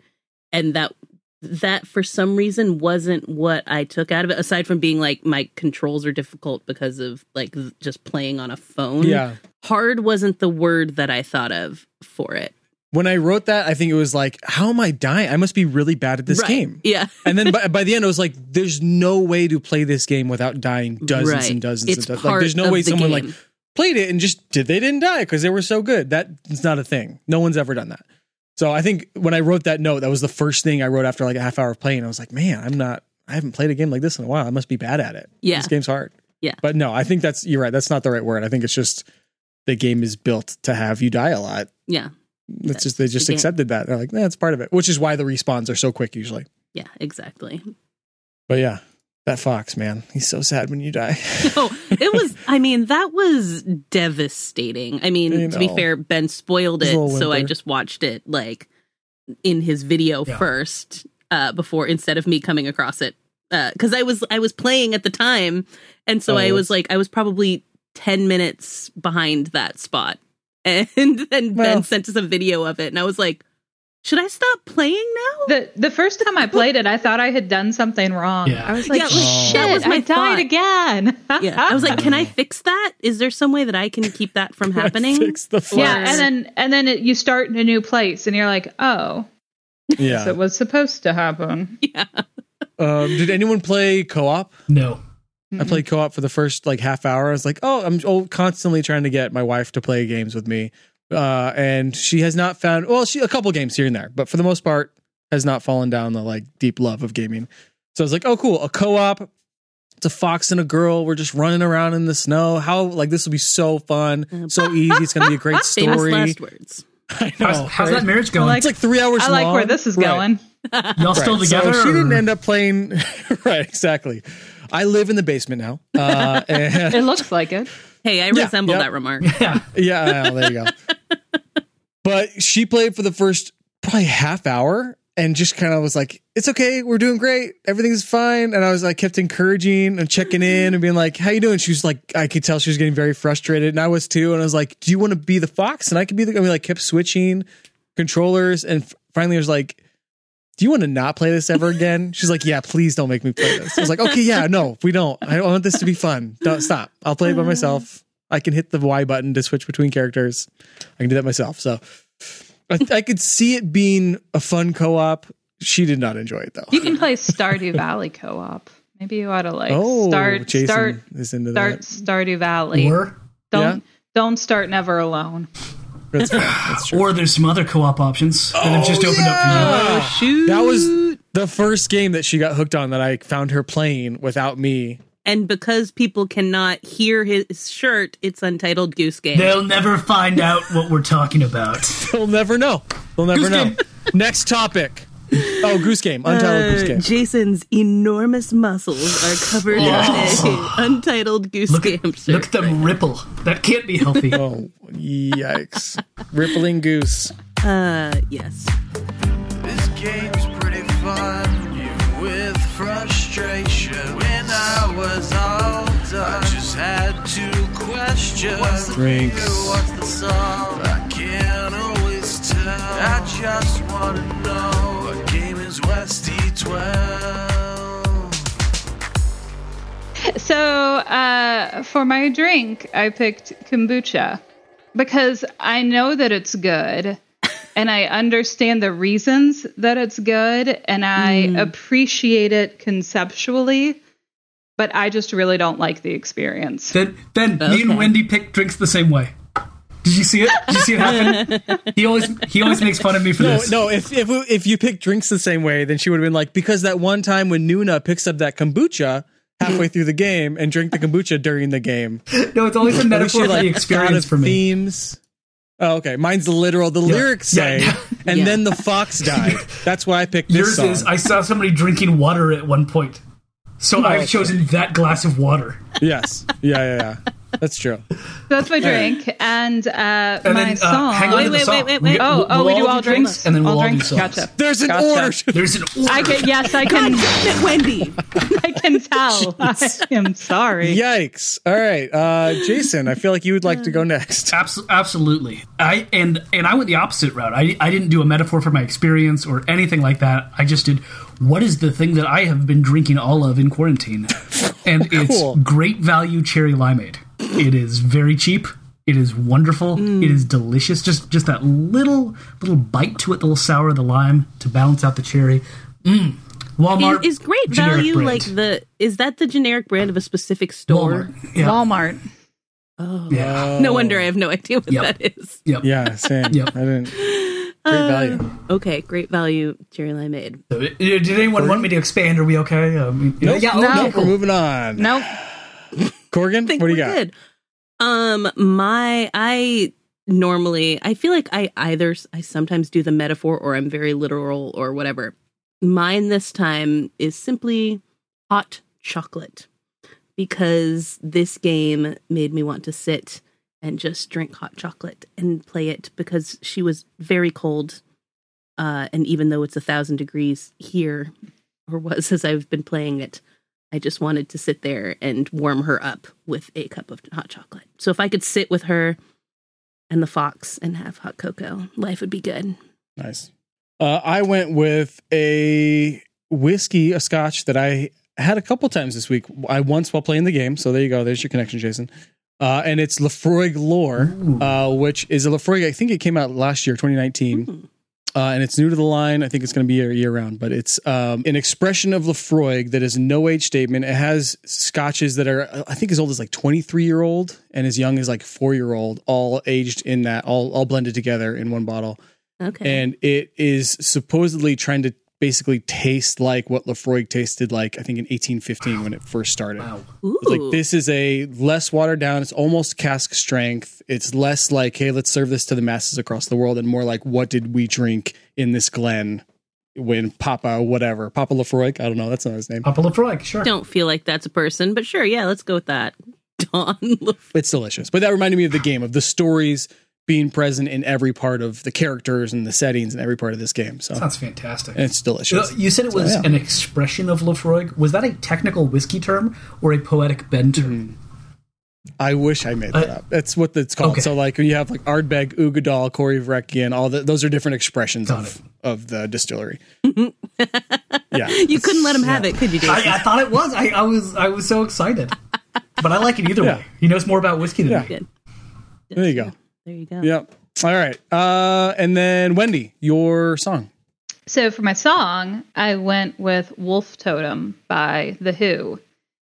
and that that for some reason wasn't what I took out of it. Aside from being like my controls are difficult because of like th- just playing on a phone. Yeah. hard wasn't the word that I thought of for it. When I wrote that, I think it was like, how am I dying? I must be really bad at this Right. game. Yeah. [LAUGHS] And then by, by the end, I was like, there's no way to play this game without dying dozens Right. and dozens It's and dozens. Like, there's no way someone game. like played it and just did they didn't die because they were so good. That's not a thing. No one's ever done that. So I think when I wrote that note, that was the first thing I wrote after like a half hour of playing. I was like, man, I'm not. I haven't played a game like this in a while. I must be bad at it. Yeah. this game's hard. Yeah. but no, I think that's you're right. That's not the right word. I think it's just the game is built to have you die a lot. Yeah. That's just they just accepted that. They're like, nah, it's part of it, which is why the respawns are so quick usually. Yeah. Exactly. But yeah, that fox man, he's so sad when you die. [LAUGHS] Oh, it was. I mean, that was devastating. I mean, I to be fair, Ben spoiled it, so I just watched it like in his video Yeah. first uh, before instead of me coming across it because I was I was playing at the time, and so Oh, I was like I was probably ten minutes behind that spot, and [LAUGHS] then Well- Ben sent us a video of it, and I was like. should I stop playing now? The the first time I played it, I thought I had done something wrong. Yeah. I was like, Yeah, like, shit, that was my I died again. [LAUGHS] yeah, I was like, can I fix that? Is there some way that I can keep that from [LAUGHS] happening? Fix the fox. yeah, and then and then it, you start in a new place, and you're like, oh, yeah. it was supposed to happen. Yeah. Um, did anyone play co-op? No. I played co-op for the first like half hour. I was like, oh, I'm oh, constantly trying to get my wife to play games with me, uh, and she has not found. Well, she a couple games here and there, but for the most part, has not fallen down the like deep love of gaming. So I was like, oh, cool, a co-op. It's a fox and a girl. We're just running around in the snow. How like this will be so fun, so easy. It's gonna be a great [LAUGHS] Famous story. last words. [LAUGHS] I know, How's, how's right? that marriage going? like- It's like three hours. I like long. where this is Right. going. Y'all still Right. together? So she didn't end up playing. [LAUGHS] right, exactly. I live in the basement now. Uh, [LAUGHS] and It looks like it. Hey, I Yeah, resemble yep. that remark. [LAUGHS] Yeah. yeah, well, there you go. [LAUGHS] but she played for the first probably half hour and just kind of was like, "It's okay, we're doing great, everything's fine." And I was like, kept encouraging and checking in and being like, "How you doing?" She was like, I could tell she was getting very frustrated, and I was too. And I was like, "Do you want to be the fox?" And I could be the. I mean, like kept switching controllers, and f- finally, I was like. Do you want to not play this ever again? She's like, yeah, please don't make me play this. I was like, okay, yeah, no, we don't. I want this to be fun. Don't stop. I'll play it by myself. I can hit the Y button to switch between characters. I can do that myself. So I, I could see it being a fun co-op. She did not enjoy it though. You can play Stardew Valley co-op. Maybe you ought to like oh, start Jason start is into start that. Stardew Valley. Or, don't Yeah. don't start Never Alone. That's, fair. [SIGHS] That's true. or there's some other co-op options that have just oh, opened up for you. Oh, oh, Shoot. that was the first game that she got hooked on that I found her playing without me. and because people cannot hear his shirt, it's Untitled Goose Game. They'll never find out what we're talking about. [LAUGHS] They'll never know. They'll never Goose know. Game. Next topic. [LAUGHS] Oh, Goose Game. Untitled Uh, Goose Game. Jason's enormous muscles are covered in [LAUGHS] a Untitled Goose Look Game at, shirt. look at them ripple. That can't be healthy. [LAUGHS] Oh, yikes. Rippling Goose. Uh, yes. This game's pretty fun, even with frustration. When I was all done, I just had to question what's the Drinks. fear, what's the song. I can't always tell. I just wanna know what game is Westy 12. So uh, for my drink, I picked kombucha because I know that it's good. And I understand the reasons that it's good, and I appreciate it conceptually, but I just really don't like the experience. Then, then me and Wendy pick drinks the same way. Did you see it? Did you see it happen? he always he always makes fun of me for No, this. no. If if if you pick drinks the same way, then she would have been like, because that one time when Nuna picks up that kombucha halfway through the game and drink the kombucha during the game, No, it's always a metaphor she, for the experience thought for me. Themes. Oh, okay. Mine's literal. The lyrics Yeah. say, and Yeah. then the fox [LAUGHS] died. That's why I picked this Yours song. is I saw somebody drinking water at one point. So I've okay. chosen that glass of water. yes. Yeah, yeah, yeah. That's true. That's my drink, and uh, And my then song. uh, hang on Wait, to the wait, song. wait, wait, We wait. get- Oh, oh, we do all do drinks, and then we'll all, do drinks. songs. Gotcha. There's an Gotcha. order. There's an order. I can, yes, I can. Damn it, Wendy. [LAUGHS] I can tell. [LAUGHS] I am sorry. Yikes. All right. Uh, Jason, I feel like you would like to go next. Abs- absolutely. I and and I went the opposite route. I I didn't do a metaphor for my experience or anything like that. I just did what is the thing that I have been drinking all of in quarantine, and [LAUGHS] it's Cool. great value cherry limeade. It is very cheap. It is wonderful. It is delicious. Just just that little little bite to it, the little sour of the lime to balance out the cherry. Mm. Walmart Is, is great value brand. like the? Is that the generic brand of a specific store? Walmart. Yeah. Walmart. Oh, Yeah. no wonder I have no idea what Yep. that is. Yep. Yeah, same. Yep. I didn't. Great value. Okay, great value cherry limeade. So, uh, Did anyone want me to expand? Are we okay? Um, Nope. yeah. oh, No. no, We're moving on. Nope. [SIGHS] [LAUGHS] Corgan, what do you got? good. Um, my I normally I feel like I either I sometimes do the metaphor or I'm very literal or whatever. Mine this time is simply hot chocolate because this game made me want to sit and just drink hot chocolate and play it because she was very cold. Uh, and even though it's a thousand degrees here, or was [LAUGHS] as I've been playing it, I just wanted to sit there and warm her up with a cup of hot chocolate. So if I could sit with her and the fox and have hot cocoa, life would be good. Nice. Uh, I went with a whiskey, a scotch that I had a couple times this week. I once while playing the game. So there you go. There's your connection, Jason. Uh, and it's Laphroaig Lore, uh, which is a Laphroaig. I think it came out last year, 2019. Uh, and it's new to the line. I think it's going to be year round, but it's um, an expression of Laphroaig that is no age statement. It has scotches that are, I think, as old as like 23 year old and as young as like four year old, all aged in that, all all blended together in one bottle. Okay. And it is supposedly trying to basically taste like what Laphroaig tasted like, I think, in 1815 when it first started. Wow. Ooh. Like this is a less watered down. It's almost cask strength. It's less like, hey, let's serve this to the masses across the world, and more like, what did we drink in this glen when Papa whatever Papa Laphroaig? I don't know. That's not his name. Papa Laphroaig, sure. Don't feel like that's a person, but sure, yeah, let's go with that. [LAUGHS] Don. Lef- It's delicious. But that reminded me of the game of the stories being present in every part of the characters and the settings and every part of this game. So Sounds fantastic. and it's delicious. You said it was yeah. an expression of Laphroaig. Was that a technical whiskey term or a poetic Ben term? Mm-hmm. I wish I made that Uh, up. That's what it's called. okay. So like you have like Ardbeg, Uigeadail, Corey Vrekian, all the, those are different expressions Got of, of the distillery. [LAUGHS] yeah. you couldn't let him have it, could you, Jason? I, I thought it was. I, I was. I was so excited. But I like it either Yeah. way. He knows more about whiskey than Yeah. me. Good. There you go. There you go. Yep. All right. Uh, and then Wendy, your song. So for my song, I went with Wolf Totem by The HU,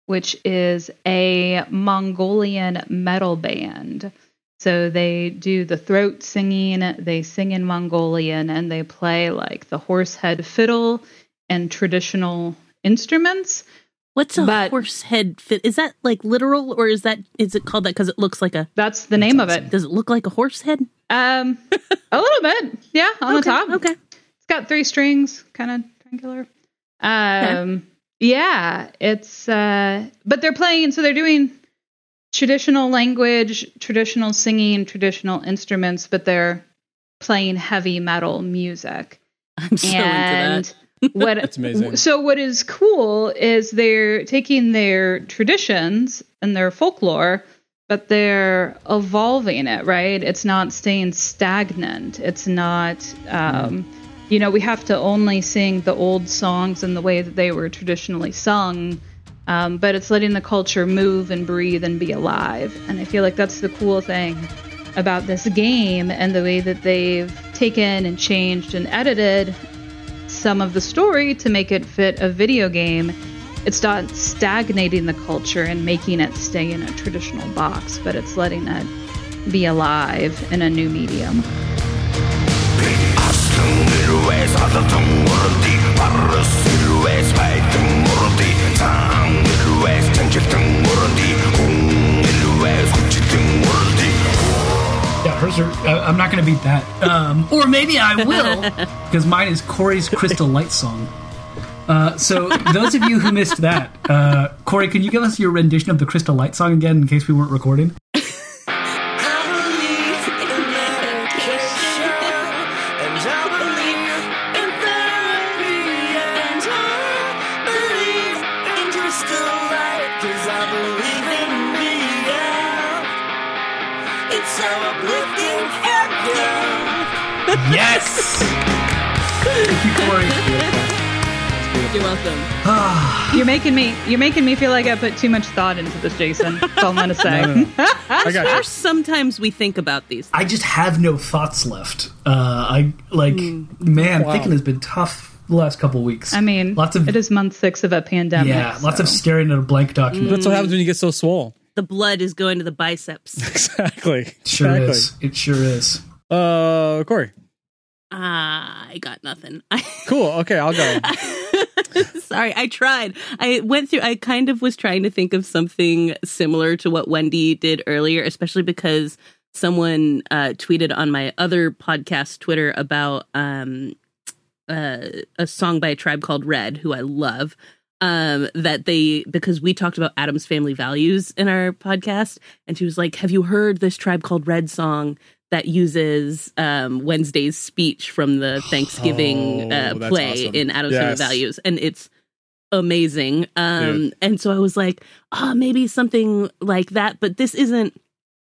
which is a Mongolian metal band. So they do the throat singing, they sing in Mongolian, and they play like the horsehead fiddle and traditional instruments. What's a But- horse head fit? Is that like literal, or is that is it called that because it looks like a? That's the name of it. Does it look like a horse head? Um, a little bit, yeah, on okay, the top. Okay. It's got three strings, kind of triangular. Um, yeah, it's uh, but they're playing, so they're doing traditional language, traditional singing, traditional instruments, but they're playing heavy metal music. [LAUGHS] I'm so into that. What That's amazing. So what is cool is they're taking their traditions and their folklore, but they're evolving it. Right? It's not staying stagnant. It's not. Um, you know, we have to only sing the old songs in the way that they were traditionally sung. Um, but it's letting the culture move and breathe and be alive. And I feel like that's the cool thing about this game and the way that they've taken and changed and edited some of the story to make it fit a video game. It's not stagnating the culture and making it stay in a traditional box, but it's letting it be alive in a new medium. Hers are. Uh, I'm not going to beat that. Um, or maybe I will, [LAUGHS] because mine is Corey's Crystal Light song. Uh, so, those of you who missed that, uh, Corey, can you give us your rendition of the Crystal Light song again in case we weren't recording? Yes! Thank you, Corey. You're welcome. You're making me you're making me feel like I put too much thought into this, Jason. That's all I'm gonna say. No, no, no. [LAUGHS] I got you. Sometimes we think about these. I just have no thoughts left. Uh, I like, man, Wow. thinking has been tough the last couple weeks. I mean, lots of it is month six of a pandemic. yeah, lots of so- staring at a blank document. That's what happens when you get so swole. The blood is going to the biceps. [LAUGHS] Exactly. Sure exactly. is. It sure is. Uh, Corey. Ah, I got nothing. [LAUGHS] Cool. Okay, I'll go. [LAUGHS] Sorry, I tried. I went through, I kind of was trying to think of something similar to what Wendy did earlier, especially because someone uh, tweeted on my other podcast Twitter about um, uh, a song by a tribe called Red, who I love. Um, that they because we talked about Addams family values in our podcast, and she was like, "Have you heard this tribe called Red song that uses um, Wednesday's speech from the [GASPS] Thanksgiving Oh, uh, play awesome. in Addams Yes. family values?" And it's amazing. Um, and so I was like, "Ah, maybe something like that." But this isn't.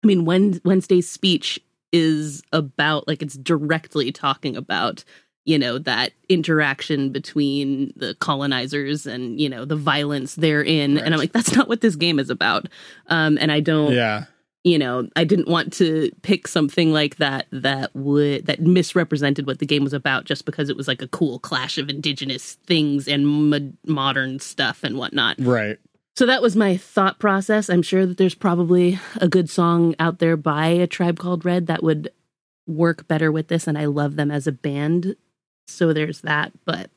I mean, Wen- Wednesday's speech is about like it's directly talking about you know that interaction between the colonizers and you know the violence therein and i'm like that's not what this game is about um and i don't Yeah. You know i didn't want to pick something like that that would that misrepresented what the game was about just because it was like a cool clash of indigenous things and mo- modern stuff and whatnot Right. so that was my thought process i'm sure that there's probably a good song out there by a tribe called red that would work better with this and i love them as a band so there's that but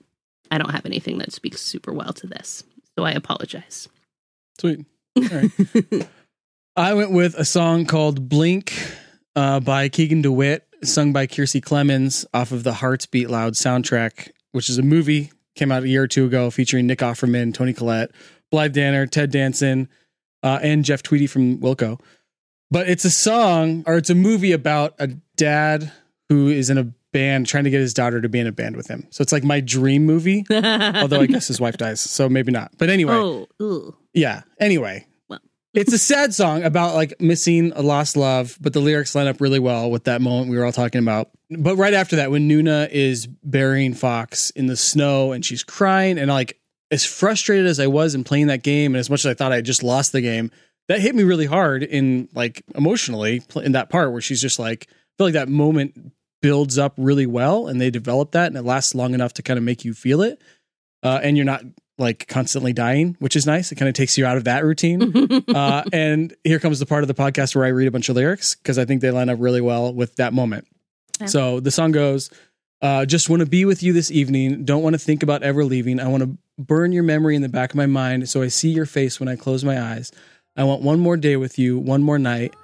i don't have anything that speaks super well to this so i apologize Sweet. All right. [LAUGHS] I went with a song called Blink uh, by Keegan DeWitt, sung by Kiersey Clemens off of the Hearts Beat Loud soundtrack, which is a movie, came out a year or two ago, featuring Nick Offerman, Toni Collette, Blythe Danner, Ted Danson, uh, and Jeff Tweedy from Wilco. But it's a song or it's a movie about a dad who is in a band trying to get his daughter to be in a band with him. So it's like my dream movie, [LAUGHS] although I guess his wife dies. So maybe not. But anyway. oh. Yeah. Anyway. It's a sad song about like missing a lost love, but the lyrics line up really well with that moment we were all talking about. But right after that, when Nuna is burying Fox in the snow and she's crying, and like as frustrated as I was in playing that game, and as much as I thought I just lost the game, that hit me really hard in like emotionally in that part where she's just like, I feel like that moment builds up really well and they develop that and it lasts long enough to kind of make you feel it. Uh, and you're not like constantly dying, which is nice. It kind of takes you out of that routine. [LAUGHS] uh, and here comes the part of the podcast where I read a bunch of lyrics because I think they line up really well with that moment. Yeah. So the song goes, uh, just want to be with you this evening. Don't want to think about ever leaving. I want to burn your memory in the back of my mind so I see your face when I close my eyes. I want one more day with you, one more night.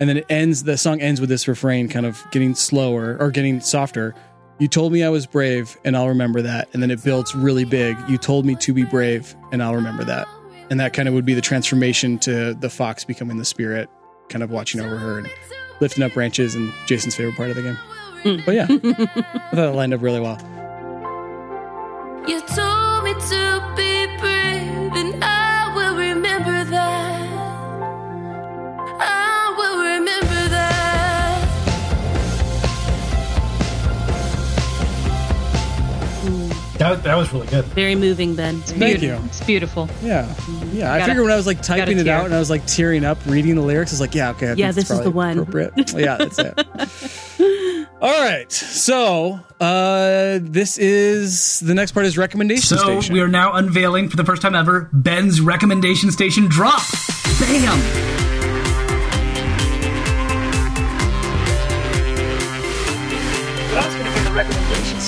And then it ends, the song ends with this refrain kind of getting slower or getting softer. You told me I was brave and I'll remember that. And then it builds really big. You told me to be brave and I'll remember that. And that kind of would be the transformation to the fox becoming the spirit, kind of watching over her and lifting up branches and Jason's favorite part of the game. Mm. But yeah, [LAUGHS] I thought it lined up really well. You told me to That, that was really good. very moving ben Thank you. It's beautiful. Yeah. Yeah. I Gotta- figured when I was like typing gotta it out and I was like tearing up reading the lyrics, I was like, yeah, okay. I Yeah, think this is the one. Appropriate. yeah, that's it. [LAUGHS] All right. So uh this is the next part is recommendation So station. we are now unveiling for the first time ever Ben's recommendation station drop. Bam!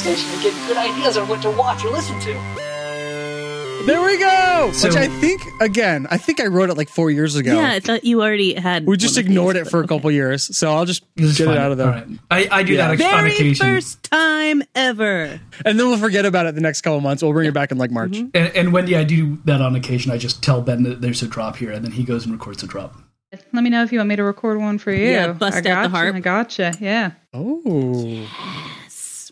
Station to give good ideas on what to watch or listen to. there we go. So- Which I think again, I think I wrote it like four years ago. yeah i thought you already had we just ignored these, it for a but- couple years. So I'll just This get fine. it out of the All right. I, I do Yeah. that on very occasion. first time ever and then we'll forget about it the next couple months. We'll bring it back in like March. Mm-hmm. And, and Wendy, I do that on occasion. I just tell Ben that there's a drop here, and then he goes and records a drop. Let me know if you want me to record one for you. Yeah, bust I out the gotcha, harp. I gotcha. Yeah. Oh.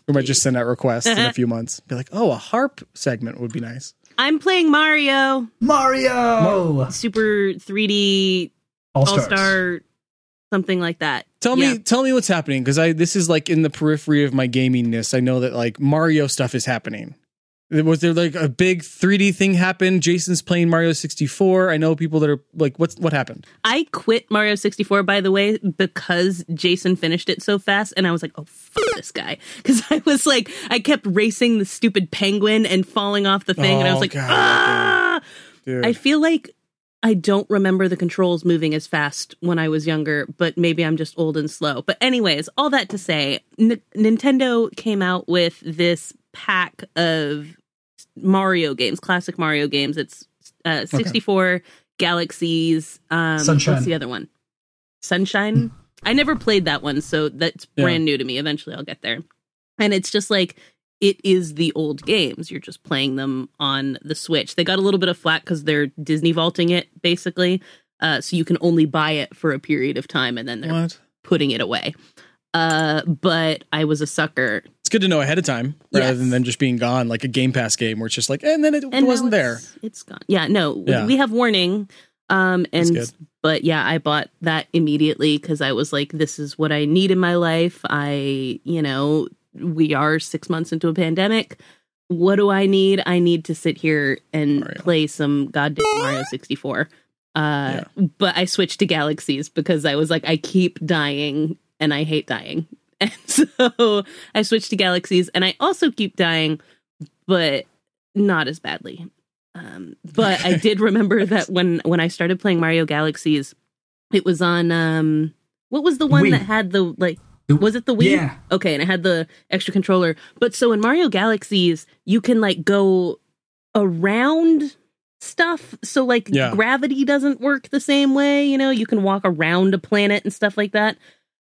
We might just send out requests in a [LAUGHS] few months. Be like, oh, a harp segment would be nice. i'm playing mario Mario super 3d All all star something like that Tell Yeah. me, tell me what's happening because I this is like in the periphery of my gamingness. I know that like Mario stuff is happening. Was there like a big 3D thing happen? Jason's playing Mario 64. I know people that are like, what's what happened? I quit Mario 64, by the way, because Jason finished it so fast, and I was like, oh, fuck this guy. [LAUGHS] Because I was like, I kept racing the stupid penguin and falling off the thing, and I was Oh, like, God, ah! Dude. I feel like I don't remember the controls moving as fast when I was younger, but maybe I'm just old and slow. But, anyways, all that to say, N- Nintendo came out with this pack of Mario games, classic Mario games. It's uh, 64 Galaxies. Um, Sunshine. What's the other one? Sunshine. I never played that one, so that's Yeah. brand new to me. Eventually, I'll get there. And it's just like it is the old games. You're just playing them on the Switch. They got a little bit of flack because they're Disney vaulting it, basically. Uh, so you can only buy it for a period of time, and then they're what? putting it away. Uh, but I was a sucker, It's good to know ahead of time rather Yes. than them just being gone like a Game Pass game where it's just like, and then it and wasn't there. it's- gone. Yeah, no, Yeah. we have warning. Um, and but yeah, I bought that immediately because I was like, this is what I need in my life. I, you know, we are six months into a pandemic. What do I need? I need to sit here and Mario. play some goddamn Mario 64. Uh, But I switched to Galaxies because I was like, I keep dying and I hate dying. [LAUGHS] And so I switched to Galaxies and I also keep dying, but not as badly. Um, but I did [LAUGHS] remember that when when I started playing Mario Galaxies, it was on um what was the one Wii. that had the like was it the Wii? Yeah. Okay, and it had the extra controller. But so in Mario Galaxies, you can like go around stuff. So like Yeah. gravity doesn't work the same way, you know, you can walk around a planet and stuff like that.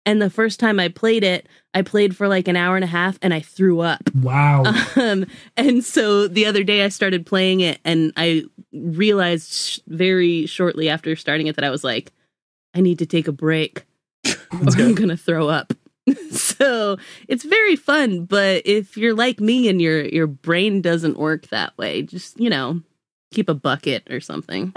And the first time I played it, I played for like an hour and a half and I threw up. Wow. [LAUGHS] Um, and so the other day I started playing it and I realized sh- very shortly after starting it that I was like, I need to take a break [LAUGHS] or I'm going to throw up. [LAUGHS] so it's very fun, but if you're like me and your your brain doesn't work that way, just, you know, keep a bucket or something.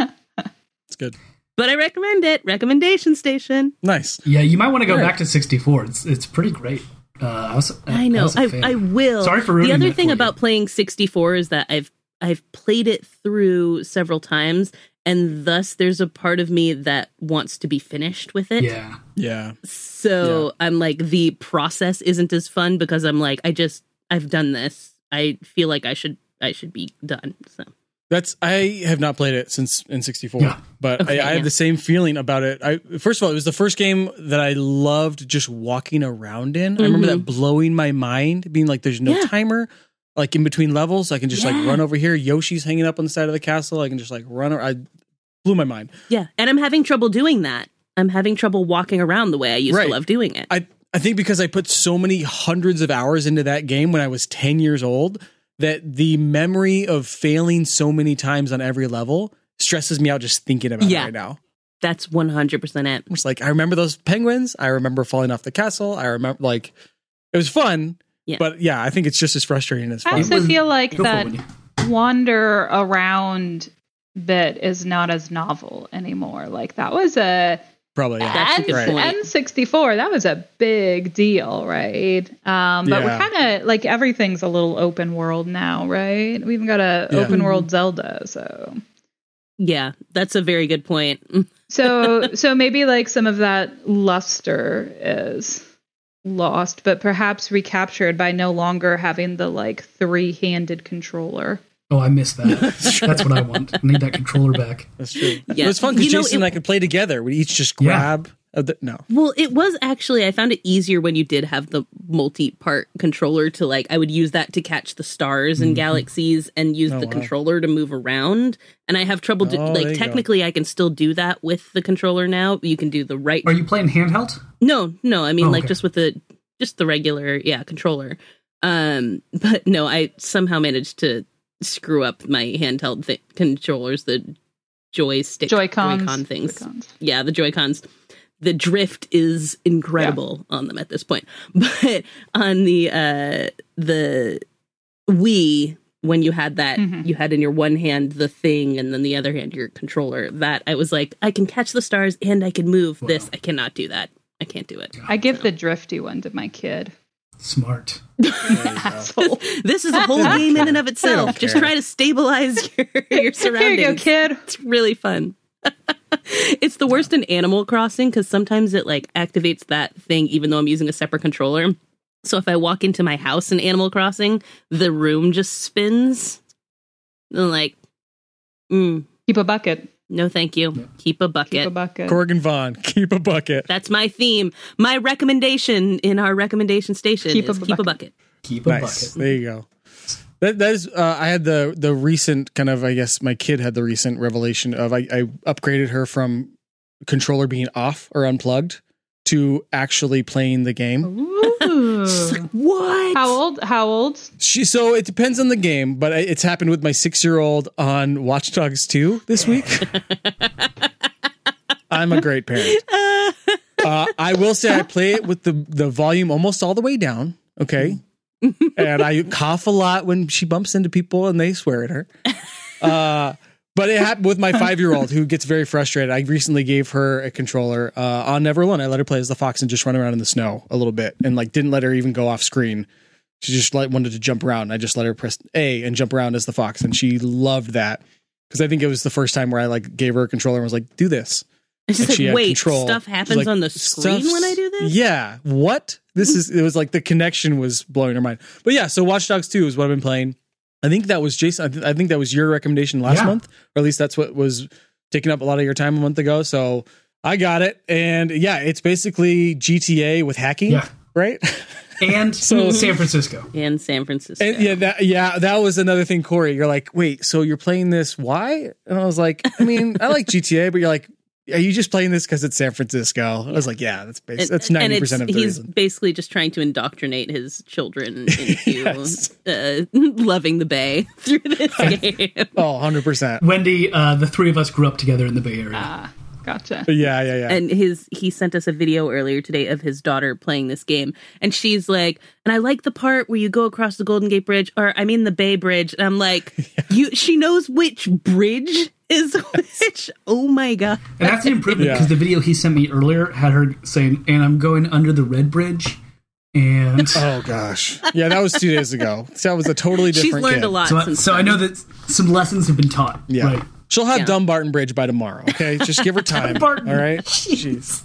It's good. But I recommend it. Recommendation station. Nice. yeah, you might want to go Right. back to 64. It's it's pretty great. Uh, I, was, I know. was a I, fan. I will. Sorry for the other that thing for you. about playing 64 is that I've I've played it through several times, and thus there's a part of me that wants to be finished with it. Yeah. Yeah. So I'm like the process isn't as fun because I'm like I just I've done this. I feel like I should I should be done. So That's I have not played it since in '64, Yeah. but Okay, I, I have the same feeling about it. I first of all, it was the first game that I loved just walking around in. I remember that blowing my mind, being like, "There's no Mm-hmm. Yeah. timer." Like in between levels, I can just like run over here. Yoshi's hanging up on the side of the castle. I can just like run. ar- I blew my mind. yeah, and I'm having trouble doing that. I'm having trouble walking around the way I used Right. to love doing it. I I think because I put so many hundreds of hours into that game when I was 10 years old that the memory of failing so many times on every level stresses me out just thinking about Yeah. it right now. That's 100 percent it. I'm just like I remember those penguins. I remember falling off the castle. I remember like it was fun. Yeah. But yeah, I think it's just as frustrating as fun. I also feel like Go that wander around bit is not as novel anymore. Like that was a Probably. Yeah. That's a N- good. N64, that was a big deal, right? Um, but Yeah. we're kind of like everything's a little open world now, right? We even got a Yeah. open world Zelda, so Yeah, that's a very good point. [LAUGHS] so so maybe like some of that luster is lost, but perhaps recaptured by no longer having the like three-handed controller. Oh, I missed that. [LAUGHS] That's what I want. I need that controller back. That's true. Yeah. It was fun because You know, Jason and I could play together. We each just grab. a the, no. Well, it was actually I found it easier when you did have the multi-part controller to like I would use that to catch the stars and galaxies and use Oh, the wow. controller to move around. And I have trouble do, Oh, there you like go. technically I can still do that with the controller now. You can do the right Are you playing handheld? No, no, I mean Oh, like okay. just with the just the regular yeah, controller. Um [LAUGHS] but no, I somehow managed to screw up my handheld th- controllers, the joystick Joy-Cons. Joy-Con things Joy-Cons. yeah, the Joy Cons. The drift is incredible on them at this point. [LAUGHS] But on the uh the Wii, when you had that, Mhm. you had in your one hand the thing, and then the other hand your controller. That I was like, I can catch the stars and I can move. This I cannot do that. I can't do it. I give the drifty one to my kid. Smart. [LAUGHS] Asshole. This is a whole game in and of itself. Just try to stabilize your [LAUGHS] your Here surroundings. you go, kid. It's really fun. [LAUGHS] it's the worst in Animal Crossing because sometimes it like activates that thing even though I'm using a separate controller. So if I walk into my house in Animal Crossing, the room just spins. And like, mm, Keep a bucket. No, thank you. Keep a bucket. Keep a bucket. Corgan Vaughn, [LAUGHS] keep a bucket. That's my theme. My recommendation in our recommendation station Keep a is keep a bucket. bucket. Keep a Nice. bucket. There you go. That that is. Uh, I had the the recent kind of. I guess my kid had the recent revelation of. I, I upgraded her from controller being off or unplugged to actually playing the game. Ooh. What? How old? How old? She so it depends on the game, but I- it's happened with my six year old on Watch Dogs two this week. [LAUGHS] I'm a great parent. Uh, I will say I play it with the the volume almost all the way down. Okay, [LAUGHS] and I cough a lot when she bumps into people and they swear at her. Uh, but it happened with my five year old who gets very frustrated. I recently gave her a controller uh, on Never Alone. I let her play as the fox and just run around in the snow a little bit, and like didn't let her even go off screen. She just like wanted to jump around. I just let her press A and jump around as the fox, and she loved that because I think it was the first time where I like gave her a controller and was like, "Do this." It's just And she like, wait, control. stuff happens like, on the screen when I do this? Yeah. What? This is it was like the connection was blowing her mind. But yeah, so Watch Dogs 2 is what I've been playing. I think that was Jason. I, th- I think that was your recommendation last Yeah. month, or at least that's what was taking up a lot of your time a month ago. So I got it, and yeah, it's basically GTA with hacking, Yeah. right? And [LAUGHS] So- San Francisco. and San Francisco. And yeah, that yeah, that was another thing, Corey. You're like, wait, so you're playing this? Why? And I was like, I mean, I like GTA, but you're like, are you just playing this because it's San Francisco? I was like, yeah, that's bas- And- that's ninety percent of the reason. he's reason. basically just trying to indoctrinate his children [LAUGHS] into Yes. uh, [LAUGHS] loving the Bay [LAUGHS] through this game. Oh, 100 percent. Wendy, uh, the three of us grew up together in the Bay Area. Ah, gotcha. Yeah, yeah, yeah. And his he sent us a video earlier today of his daughter playing this game, and she's like, "And I like the part where you go across the Golden Gate Bridge, or I mean the Bay Bridge." And I'm like, "You?" She knows which bridge [LAUGHS] is which. Oh my god! and that's an improvement Yeah. because the video he sent me earlier had her saying, and I'm going under the Red Bridge. And [LAUGHS] oh gosh, yeah, that was two days ago. So that was a totally different. She's learned kid. a lot so, I, so I know that some lessons have been taught. Yeah, Right. she'll have Yeah. Dumbarton Bridge by tomorrow. Okay, just give her [LAUGHS] time. Dumbarton. All right, jeez.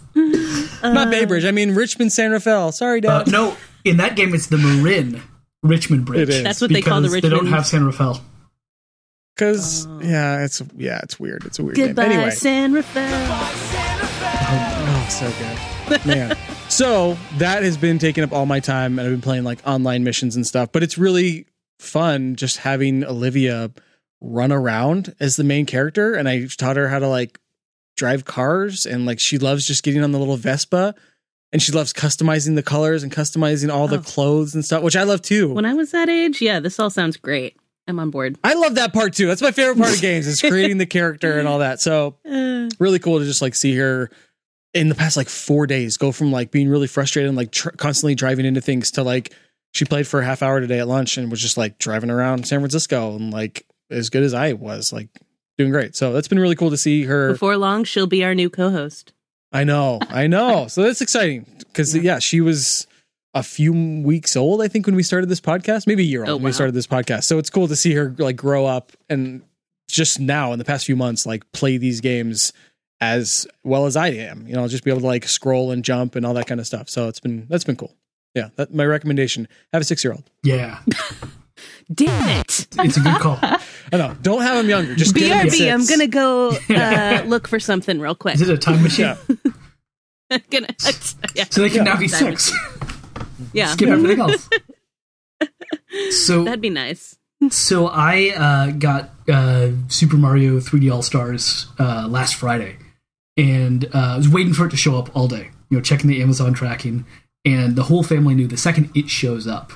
Not Bay Bridge. I mean Richmond San Rafael. Sorry, Uh, Dad. no, in that game, it's the Marin Richmond Bridge. It is. That's what they call the because They don't have San Rafael. Because oh. yeah, it's yeah, it's weird. It's a weird Goodbye, game. Anyway, San Rafael. Oh, oh, so good, man. So that has been taking up all my time, and I've been playing like online missions and stuff. But it's really fun just having Olivia run around as the main character, and I taught her how to like drive cars, and like she loves just getting on the little Vespa. And she loves customizing the colors and customizing all the Oh. clothes and stuff, which I love too. When I was that age, yeah, this all sounds great. I'm on board. I love that part too. That's my favorite part of [LAUGHS] games is creating the character and all that. So Uh, really cool to just like see her in the past like four days go from like being really frustrated and like tr- constantly driving into things to like she played for a half hour today at lunch and was just like driving around San Francisco and like as good as I was like doing great. So that's been really cool to see her. before long, she'll be our new co-host. I know, I know. So that's exciting because yeah. she was a few weeks old I think when we started this podcast, maybe a year old Oh, when we started this podcast. So it's cool to see her like grow up and just now in the past few months like play these games as well as I am. You know, just be able to like scroll and jump and all that kind of stuff. So it's been that's been cool. Yeah, that my recommendation. Have a six year old. Yeah, [LAUGHS] Damn it! it's a good call. I know. Don't have him younger. Just get him at BRB, I'm gonna go [LAUGHS] uh, look for something real quick. Is it a time machine? Yeah. [LAUGHS] gonna, yeah, So they can now be Time six. Yeah. Skip everything else. [LAUGHS] So that'd be nice. So I uh, got uh, Super Mario 3D All Stars uh, last Friday, and uh, I was waiting for it to show up all day. You know, checking the Amazon tracking, and the whole family knew the second it shows up,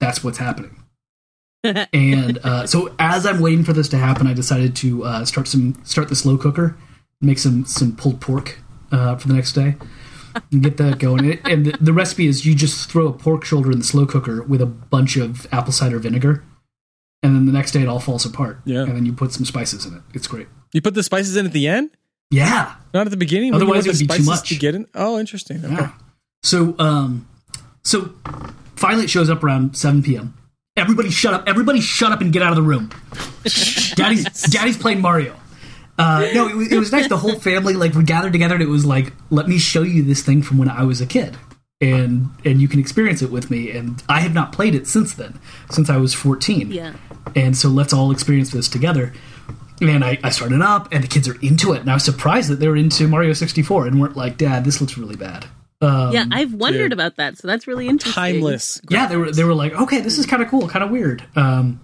that's what's happening. [LAUGHS] and uh, so as I'm waiting for this to happen, I decided to uh, start some start the slow cooker, make some some pulled pork uh, for the next day, and get that going. And the, the recipe is you just throw a pork shoulder in the slow cooker with a bunch of apple cider vinegar, and then the next day it all falls apart. Yeah. and then you put some spices in it. It's great. You put the spices in at the end, Yeah, not at the beginning. Otherwise it would be too much. to get in. Oh, interesting. Okay. Yeah. So, um, so finally it shows up around 7 p.m. Everybody shut up. Everybody shut up and get out of the room. [LAUGHS] Daddy's, Daddy's playing Mario. Uh, no, it was, it was nice. The whole family, like, we gathered together and it was like, let me show you this thing from when I was a kid. And, and you can experience it with me. And I have not played it since then, since I was 14. Yeah. And so let's all experience this together. And I, I started up, and the kids are into it. And I was surprised that they were into Mario 64 and weren't like, Dad, this looks really bad. Um, yeah, I've wondered dude. about that, so that's really interesting. Timeless. yeah, they were they were like, okay, this is kind of cool, kind of weird. Um,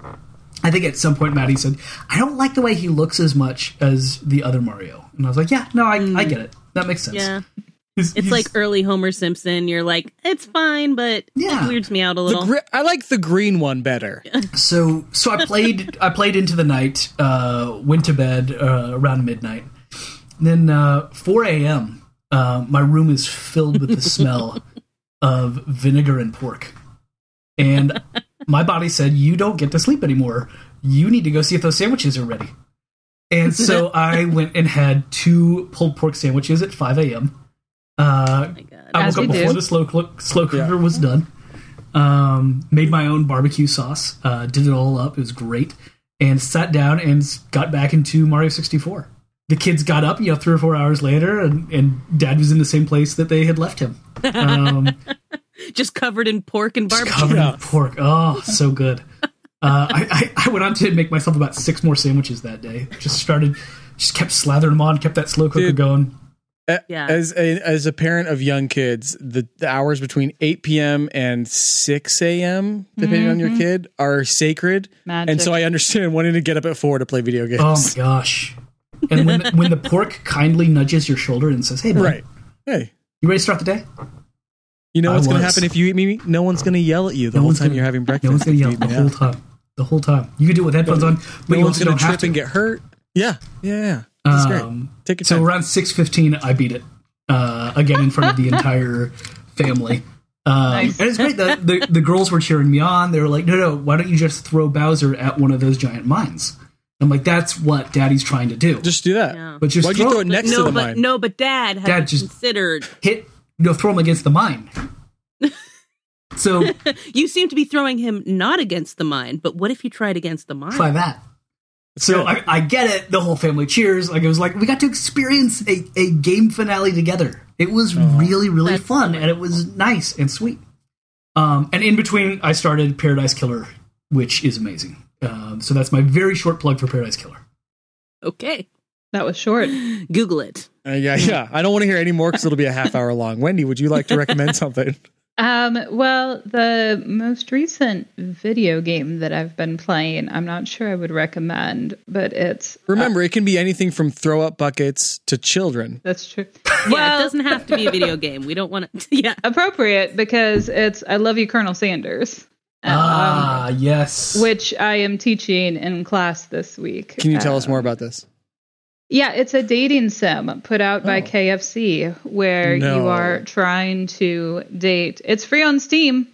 I think at some point Maddie said, I don't like the way he looks as much as the other Mario, and I was like, yeah, no, I, I get it. That makes sense. Yeah, [LAUGHS] He's- it's he's- like early Homer Simpson. You're like, it's fine, but Yeah. it weirds me out a little. gri- I like the green one better. [LAUGHS] so so I played I played into the night, uh, went to bed uh, around midnight. Then uh, 4 a.m. Uh, my room is filled with the smell [LAUGHS] of vinegar and pork, and my body said, "You don't get to sleep anymore. You need to go see if those sandwiches are ready." And so [LAUGHS] I went and had two pulled pork sandwiches at 5 a.m. Uh, oh my god. I woke up before do. the slow cl- slow cooker was done. Um, made my own barbecue sauce. Uh, did it all up. It was great. And sat down and got back into Mario 64. The kids got up, you know, three or four hours later, and, and Dad was in the same place that they had left him. [LAUGHS] Um, Just covered in pork and just barbecue. covered in pork. Oh, so good. Uh, I, I, I went on to make myself about six more sandwiches that day. Just started, just kept slathering them on, kept that slow cooker Dude. going. A- Yeah. As a, as a parent of young kids, the, the hours between 8 p.m. and 6 a.m., depending on your kid, are sacred. Magic. And so I understand wanting to get up at 4 to play video games. Oh my gosh! And when the, when the pork kindly nudges your shoulder and says, "Hey, bud, Right. Hey, you ready to start the day?" You know I what's going to happen if you eat me? No one's going to yell at you the No whole time gonna- you're having breakfast. No one's gonna if you yell the whole time. The whole time. You can do it with headphones on, but No you one's going to trip and get hurt. Yeah. Yeah. Yeah. That's great. Um, Take your so time. around six fifteen, I beat it uh, again in front of the [LAUGHS] entire family. Um, Nice. And it's great. The, the the girls were cheering me on. They were like, "No, no, why don't you just throw Bowser at one of those giant mines?" I'm like, "That's what Daddy's trying to do." Just do that. Yeah. but just Why'd you throw, throw it next no, to the but mine? no, but Dad had Dad just- considered. hit, you know, throw him against the mine. [LAUGHS] so You seem to be throwing him not against the mine, but what if you tried against the mine? try that. So I, I get it. The whole family cheers. Like it was like we got to experience a, a game finale together. It was really really That's fun and it was nice and sweet. Um, and in between, I started Paradise Killer, which is amazing. Um, so that's my very short plug for Paradise Killer. Okay, that was short. [GASPS] Google it. Uh, yeah, yeah. I don't want to hear any more because it'll be a half hour long. Wendy, would you like to recommend [LAUGHS] something? Um, well, the most recent video game that I've been playing, I'm not sure I would recommend, but it's Remember, it can be anything from throw up buckets to children. that's true. [LAUGHS] Yeah, Well- it doesn't have to be a video [LAUGHS] game. We don't want to. Yeah, appropriate because it's I love you, Colonel Sanders, um, ah, yes. which I am teaching in class this week. Can you tell us Um, more about this? Yeah, it's a dating sim put out by Oh. KFC where No. you are trying to date. It's free on Steam.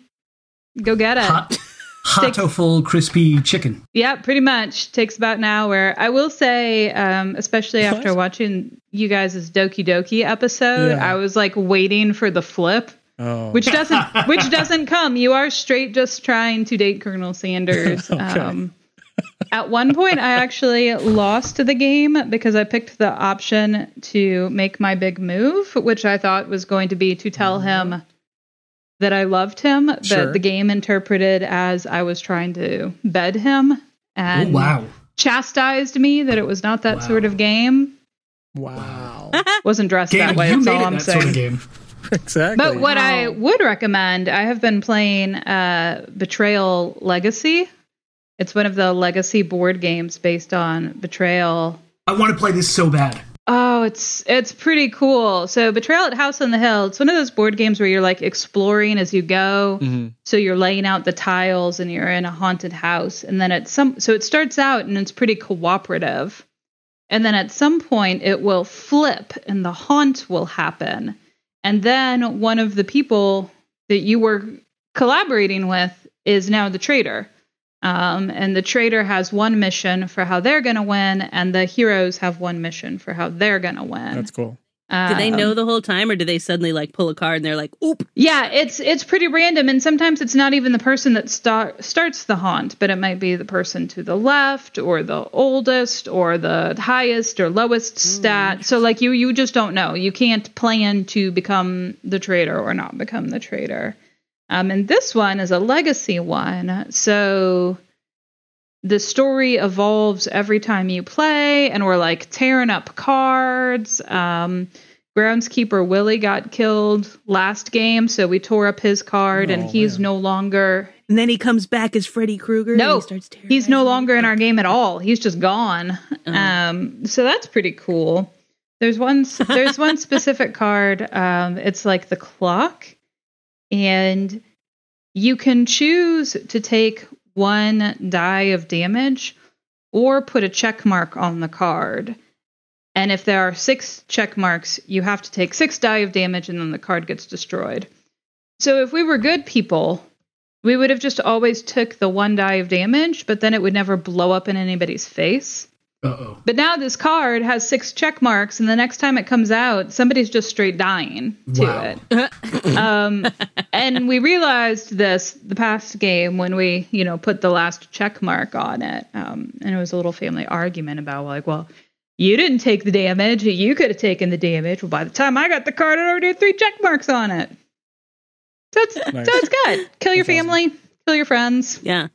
Go get it. Hot, hot full crispy chicken. Yeah, pretty much. Takes about an hour. I will say, um, especially after watching you guys' Doki Doki episode, Yeah. I was like waiting for the flip, Oh, which doesn't [LAUGHS] which doesn't come. You are straight just trying to date Colonel Sanders. [LAUGHS] Okay. Um, at one point, I actually lost the game because I picked the option to make my big move, which I thought was going to be to tell him that I loved him, but Sure. the game interpreted as I was trying to bed him and wow. chastised me that it was not that Wow. sort of game. wow. [LAUGHS] Wasn't dressed Game, that way. you That's made all it I'm that saying. sort of game. exactly. But what I would recommend, I have been playing uh, Betrayal Legacy. It's one of the legacy board games based on Betrayal. I want to play this so bad. Oh, it's it's pretty cool. So Betrayal at House on the Hill. It's one of those board games where you're like exploring as you go. Mhm. So you're laying out the tiles and you're in a haunted house, and then at some so it starts out and it's pretty cooperative, and then at some point it will flip and the haunt will happen, and then one of the people that you were collaborating with is now the traitor. Um, and the traitor has one mission for how they're going to win, and the heroes have one mission for how they're going to win. That's cool. Do they Um, know the whole time, or do they suddenly like pull a card and they're like, "Oop"? Yeah, it's it's pretty random, and sometimes it's not even the person that start, starts the haunt, but it might be the person to the left, or the oldest, or the highest or lowest stat. So like you you just don't know. You can't plan to become the traitor or not become the traitor. Um, and this one is a legacy one, so the story evolves every time you play, and we're like tearing up cards. Um, groundskeeper Willie got killed last game, so we tore up his card, and Oh, he's man. no longer. And then he comes back as Freddy Krueger. No, and he starts he's no longer in our game at all. He's just gone. Um, so that's pretty cool. There's one. There's one [LAUGHS] specific card. Um, it's like the clock, and you can choose to take one die of damage, or put a check mark on the card. And if there are six check marks, you have to take six die of damage, and then the card gets destroyed. So if we were good people, we would have just always took the one die of damage, but then it would never blow up in anybody's face. Uh-oh. But now this card has six check marks, and the next time it comes out, somebody's just straight dying to Wow. it. [LAUGHS] um, and we realized this the past game when we, you know, put the last check mark on it. Um, and it was a little family argument about like, well, you didn't take the damage. You could have taken the damage. Well, by the time I got the card, it already had three check marks on it. So it's, Nice. so it's good. Kill your That's awesome. family. Kill your friends. Yeah.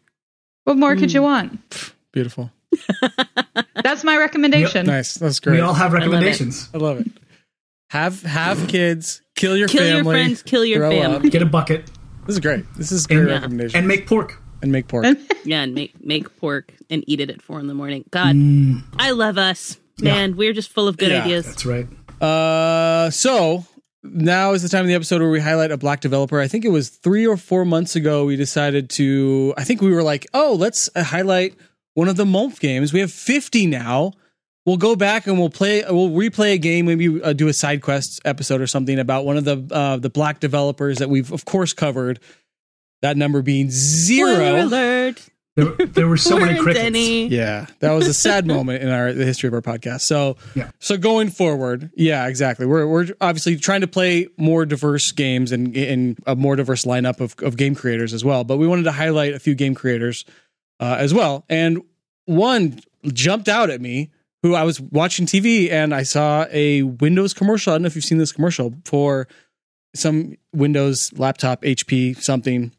What more could you want? Beautiful. [LAUGHS] That's my recommendation. Nice. That's great. We all have love it. recommendations. I love it. Have have kids. Kill your Kill your family. friends, kill your grow fam. up. Get a bucket This is great. This is great and, recommendation. and make pork. and make pork. [LAUGHS] Yeah, and make make pork and eat it at four in the morning. God, I love us, man. We're just full of good Yeah, ideas. That's right. Uh, so now is the time of the episode where we highlight a black developer. I think it was three or four months ago we decided to. I think we were like, oh, let's uh, highlight one of the Month games. We have fifty now. We'll go back and we'll play. We'll replay a game. Maybe uh, do a side quest episode or something about one of the uh, the black developers that we've of course covered. That number being Spoiler zero. alert! There, there were so [LAUGHS] many Weren't crickets. any. Yeah, that was a [LAUGHS] sad moment in our the history of our podcast. So, Yeah. so going forward, yeah, exactly. We're we're obviously trying to play more diverse games and and a more diverse lineup of of game creators as well. But we wanted to highlight a few game creators uh, as well. And one jumped out at me who I was watching TV and I saw a Windows commercial. I don't know if you've seen this commercial for some Windows laptop, HP something,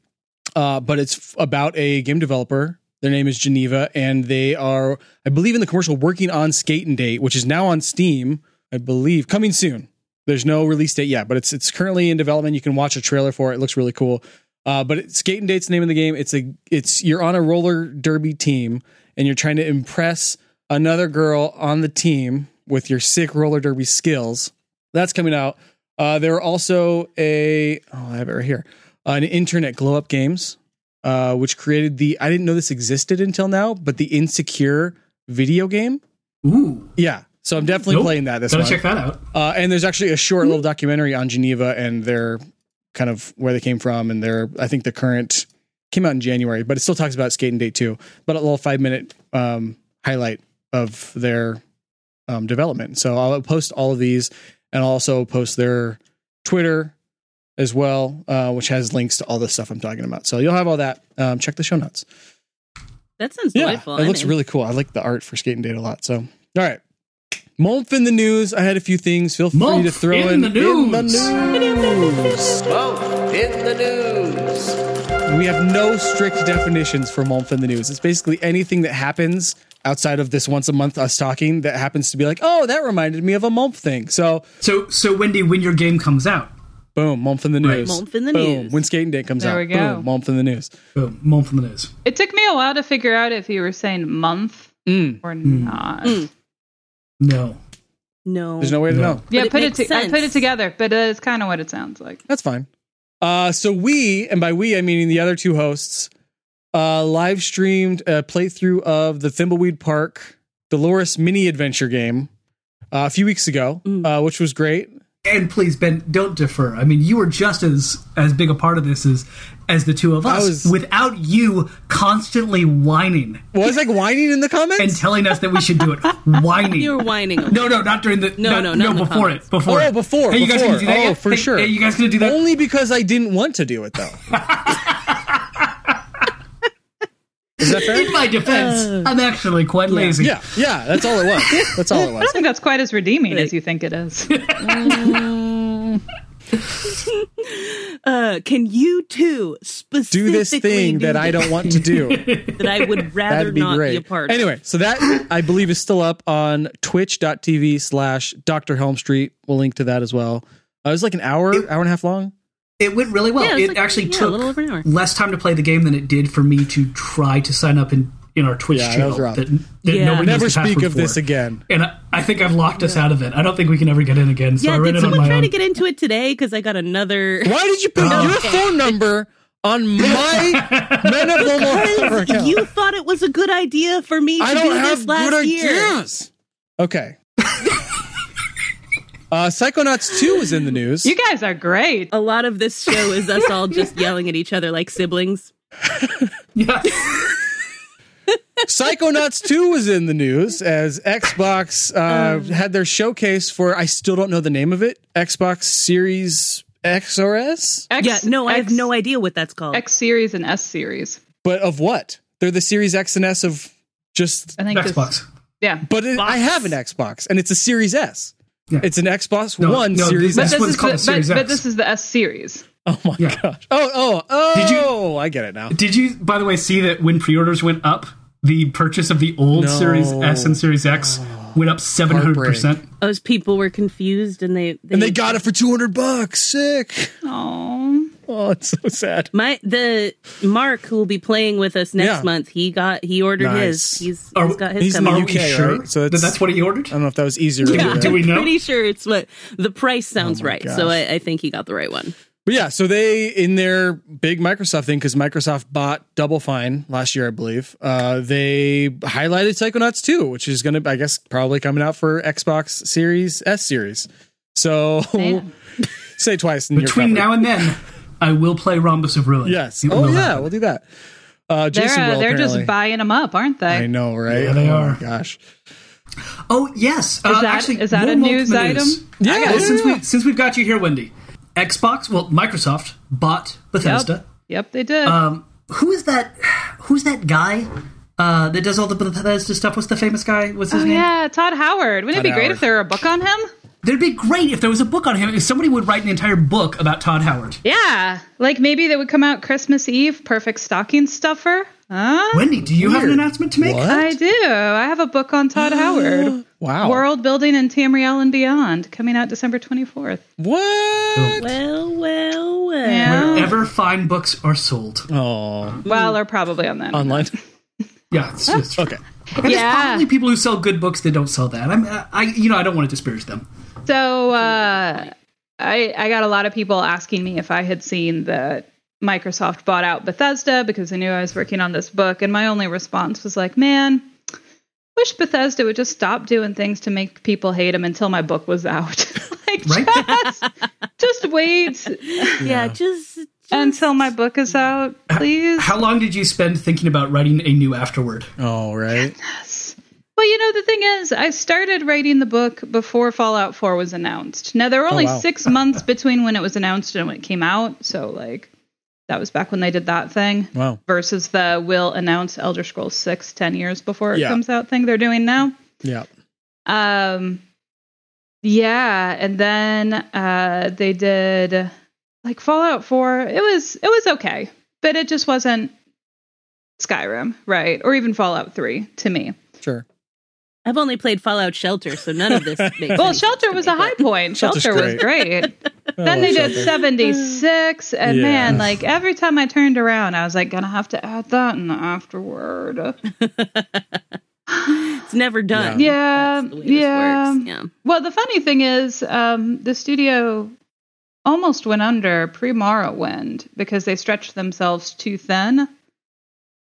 uh, but it's about a game developer. Their name is Geneva, and they are, I believe, in the commercial working on Skate and Date, which is now on Steam. I believe coming soon. There's no release date yet, but it's it's currently in development. You can watch a trailer for it. It looks really cool. Uh, but it, Skate and Date's the name of the game. It's a it's you're on a roller derby team, and you're trying to impress another girl on the team with your sick roller derby skills. That's coming out. Uh, there are also a oh I have it right here an internet glow up games, uh, which created the I didn't know this existed until now, but the insecure video game. Ooh, Yeah, so I'm definitely Nope. playing that this gotta month. check that out. Uh, and there's actually a short little documentary on Geneva and their kind of where they came from and their I think the current came out in January, but it still talks about Skate and Date too. But a little five minute um, highlight of their um, development. So I'll post all of these and I'll also post their Twitter as well, uh, which has links to all the stuff I'm talking about. So you'll have all that. Um, check the show notes. That sounds Yeah, delightful. it I'm looks in. really cool. I like the art for Skate and Date a lot. So, all right. Month in the news. I had a few things. Feel free Month to throw in in, the in the news. news. Month in the news. We have no strict definitions for month in the news. It's basically anything that happens outside of this once a month us talking that happens to be like, oh, that reminded me of a month thing. So, So, so Wendy, when your game comes out, boom, month in the Right. news. Month in the boom, news. when skating and Date comes There out. we go. Boom, month in the news. boom, month in the news. It took me a while to figure out if you were saying month Mm, or not. No, No. there's no way to No. know. Yeah, But it put it. makes To, I put it sense. together, but it's kind of what it sounds like. That's fine. Uh, so we, and by we, I mean the other two hosts, uh, live streamed a playthrough of the Thimbleweed Park Delores mini adventure game uh, a few weeks ago, Mm. uh, which was great. And please, Ben, don't defer. I mean, you were just as as big a part of this as as the two of us. was- Without you constantly whining Was like whining in the comments? and telling us that we should do it, [LAUGHS] whining. You were whining. no, no, not during the No, no, not in the before it, before Oh, it. before, Hey, you guys gonna do that Oh, yet? for Hey, sure. hey, you guys gonna do that? Only because I didn't want to do it though. [LAUGHS] Is that fair? In my defense, I'm actually quite lazy. Yeah, yeah, that's all it was. That's all it was. I don't think that's quite as redeeming as you think it is. [LAUGHS] Uh, can you two Do this thing do that I don't want to do. [LAUGHS] that I would rather be not great. be a part of? Anyway, so that I believe is still up on twitch.tv slash Dr. Helm Street. We'll link to that as well. Uh, it was like an hour, hour and a half long. It went really well. Yeah, it's it like- actually yeah, took little over an hour. less time to play the game than it did for me to try to sign up in, in our Twitch Yeah, channel. was. That, that Yeah. nobody knows Never the speak password of this again. And I, I think I've locked us out of it. I don't think we can ever get in again. So I Yeah, ran did it on someone try own. to get into it today? Because I got another. Why did you put Oh. [LAUGHS] your phone number on my Men of Lomo account? you thought it was a good idea for me to I do don't have this last good year. ideas. Okay. [LAUGHS] uh, Psychonauts 2 is in the news. you guys are great. A lot of this show is us all just [LAUGHS] yelling at each other like siblings. Yeah. [LAUGHS] Psychonauts 2 was in the news as Xbox uh, had their showcase for, I still don't know the name of it, Xbox Series X or S? X, yeah, no, I have no idea what that's called. X series and S series. But of what? They're the Series X and S of just. I think this- Xbox. yeah. But it, I have an Xbox and it's a Series S. Yeah. It's an Xbox No, One no, Series this- S. But this one's is called the, Series but, but this is the S series. Oh my Yeah. gosh. Oh, oh, oh. Did you- oh, I get it now. Did you, by the way, see that when pre-orders went up, the purchase of the old No. Series S and Series X went up seven hundred percent? Those people were confused and they, And they got it for 200 bucks. Sick. Oh. [LAUGHS] Oh, it's so sad. My the Mark who will be playing with us next Yeah. month. He got he ordered Nice. his. He's, Are- he's got his he's in the Are we UK, sure right? So that that's what he ordered? I don't know if that was easier Yeah, do. Do we know? Pretty sure it's what the price sounds Oh my right. So. I, I think he got the right one. But yeah, so they in their big Microsoft thing because Microsoft bought Double Fine last year, I believe. Uh, they highlighted Psychonauts 2, which is going to, I guess, probably coming out for Xbox Series S series. So Man. [LAUGHS] say twice in Between your now and then, [LAUGHS] I will play Rhombus of Ruin. yes. Oh yeah, happen. we'll do that. Uh, They're, Jason uh, will they're just buying them up, aren't they? I know, right? Yeah, they oh are. Gosh. Oh yes, Is that- is that a news item? Yeah, Well, yeah, since we since we've got you here, Wendy, Xbox, well, Microsoft bought Bethesda. Yep, they did. Um, who is that? Who's that guy uh, that does all the Bethesda stuff? What's the famous guy? What's his oh name? yeah, Todd Howard. Wouldn't Todd it be great if there were a book on him? There'd be great if there was a book on him. If somebody would write an entire book about Todd Howard. Yeah, like maybe they would come out Christmas Eve, perfect stocking stuffer. Huh? Wendy, do you have an announcement to make? What? I do. I have a book on Todd Howard. [GASPS] Wow. World Building and Tamriel and Beyond, coming out December 24th. What? Well, well, well. Yeah. Wherever fine books are sold. Oh, Well, they're probably on that. online. [LAUGHS] Yeah, it's just Okay. And there's probably people who sell good books that don't sell that. I'm, I, you know, I don't want to disparage them. So uh, I I got a lot of people asking me if I had seen that Microsoft bought out Bethesda because they knew I was working on this book, and my only response was like, "Man, wish Bethesda would just stop doing things to make people hate them until my book was out. [LAUGHS] like, Right? just, just wait Yeah, just, just until my book is out, please." How long did you spend thinking about writing a new afterword? Oh, right. Well, you know, the thing is, I started writing the book before Fallout 4 was announced. Now, there were only wow. six months between when it was announced and when it came out. So, like, that was back when they did that thing Wow. versus the will announce Elder Scrolls 6 10 years before it Yeah. comes out thing they're doing now. Yeah. Um, yeah, and then uh, they did like Fallout 4. It was it was okay, but it just wasn't Skyrim, right? Or even Fallout 3 to me. Sure. I've only played Fallout Shelter, so none of this [LAUGHS] makes Well, Shelter was a high point. Shelter's Shelter was great. [LAUGHS] then they did 76, and Yeah. man, [LAUGHS] like every time I turned around, I was like, gonna have to add that in the afterword. It's never done. Yeah, That's the way this yeah. works. Yeah. Well, the funny thing is, um, the studio almost went under pre Morrowind because they stretched themselves too thin.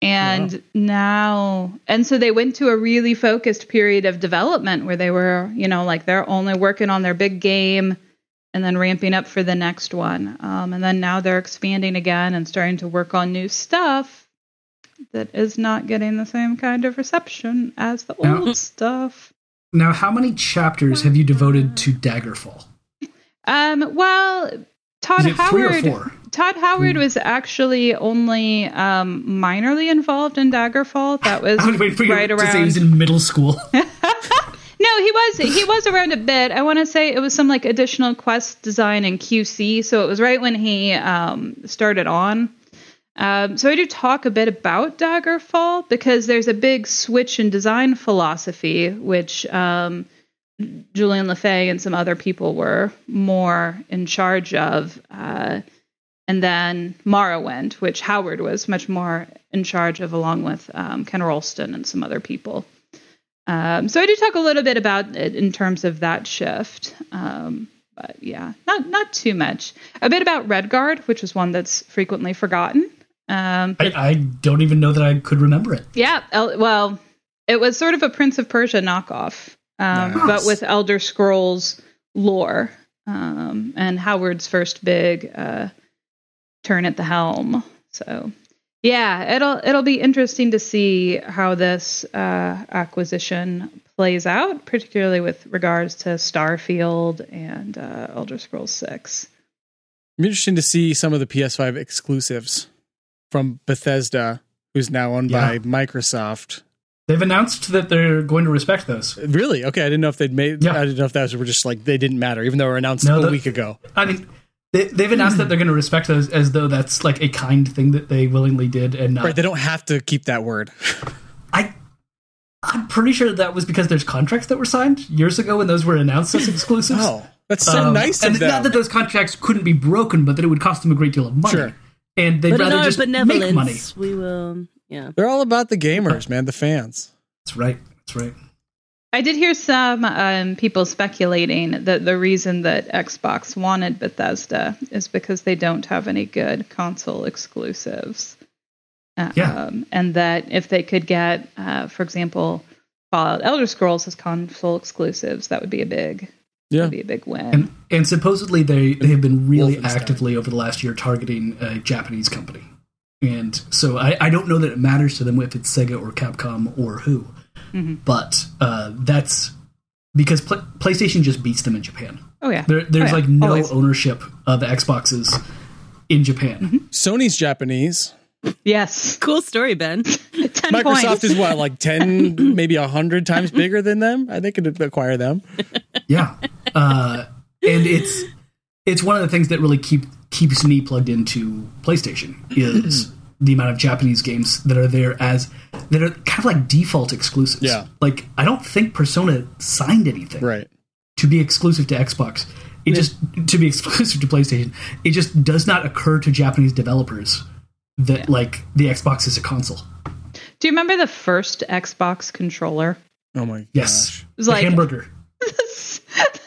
And now, and so they went to a really focused period of development where they were, you know, like they're only working on their big game and then ramping up for the next one. Um, and then now they're expanding again and starting to work on new stuff that is not getting the same kind of reception as the Yeah. old stuff. Now, how many chapters have you devoted to Daggerfall? Um, well, Todd it three or Howard. four? Todd Howard was actually only um, minorly involved in Daggerfall. That was [LAUGHS] I was waiting for you right say he was in middle school. [LAUGHS] [LAUGHS] No, he was he was around a bit. I want to say it was some like additional quest design and QC. So it was right when he um, started on. Um, so I do talk a bit about Daggerfall because there's a big switch in design philosophy, which um, Julian LeFay and some other people were more in charge of. Uh, and then Morrowind, which Howard was much more in charge of, along with um, Ken Rolston and some other people. Um, so I do talk a little bit about it in terms of that shift, um, but yeah, not not too much. A bit about Redguard, which is one that's frequently forgotten. Um, I, I don't even know that I could remember it. yeah, well, it was sort of a Prince of Persia knockoff, um, Nice. but with Elder Scrolls lore um, and Howard's first big uh, turn at the helm. So Yeah, it'll it'll be interesting to see how this uh, acquisition plays out, particularly with regards to Starfield and uh, Elder Scrolls Six. It'd be interesting to see some of the PS5 exclusives from Bethesda, who's now owned Yeah. by Microsoft. They've announced that they're going to respect those. Really? Okay, I didn't know if they'd made. Yeah. I didn't know if that was were just like they didn't matter, even though they were announced No, a the- week ago. I mean, they, they've announced that they're going to respect those as though that's like a kind thing that they willingly did, and not. Right? They don't have to keep that word. I, I'm pretty sure that was because there's contracts that were signed years ago when those were announced as exclusives. Oh, that's so Um, nice and of them. not that those contracts couldn't be broken, but that it would cost them a great deal of money. Sure. And they'd But in rather our just make money. we will. Yeah. They're all about the gamers, man, the fans. That's right. That's right. I did hear some um, people speculating that the reason that Xbox wanted Bethesda is because they don't have any good console exclusives. Uh, Yeah. Um, and that if they could get, uh, for example, Fallout Elder Scrolls as console exclusives, that would be a big, Yeah. be a big win. And and supposedly they they have been really actively over the last year targeting a Japanese company. And so I, I don't know that it matters to them if it's Sega or Capcom or who, but uh, that's because Pl- PlayStation just beats them in Japan. oh yeah, There, there's Oh, yeah. like no Always. maybe of the Xboxes in Japan. Sony's Japanese. yes, Cool story, Ben. [LAUGHS] ten Microsoft points. is what, like [LAUGHS] ten, maybe hundred times bigger than them. I think could acquire them. Yeah, uh, and it's it's one of the things that really keep keeps me plugged into PlayStation is the amount of Japanese games that are there as that are kind of like default exclusives. Yeah. like I don't think Persona signed anything Right. to be exclusive to Xbox. It just to be [LAUGHS] exclusive to PlayStation. It just does not occur to Japanese developers that like the Xbox is a console. Do you remember the first Xbox controller? Oh my Yes, gosh. was the like- hamburger. [LAUGHS]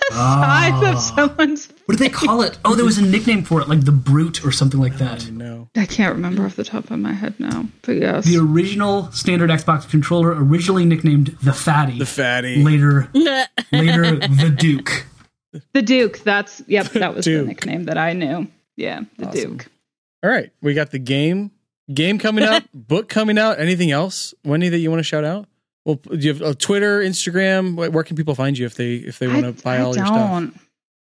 the size of ah. someone's. What do they call it? Oh, there was a nickname for it, like the Brute or something like that. No. I can't remember off the top of my head now, but yes. The original standard Xbox controller, originally nicknamed the Fatty, The fatty. later [LAUGHS] later the Duke. The Duke. That's yep. That was Duke. the nickname that I knew. Yeah, the Awesome. Duke. All right. We got the game game coming [LAUGHS] up, book coming out. Anything else, Wendy, that you want to shout out? Well, do you have uh, Twitter, Instagram? Where where can people find you if they if they want to buy I all your stuff?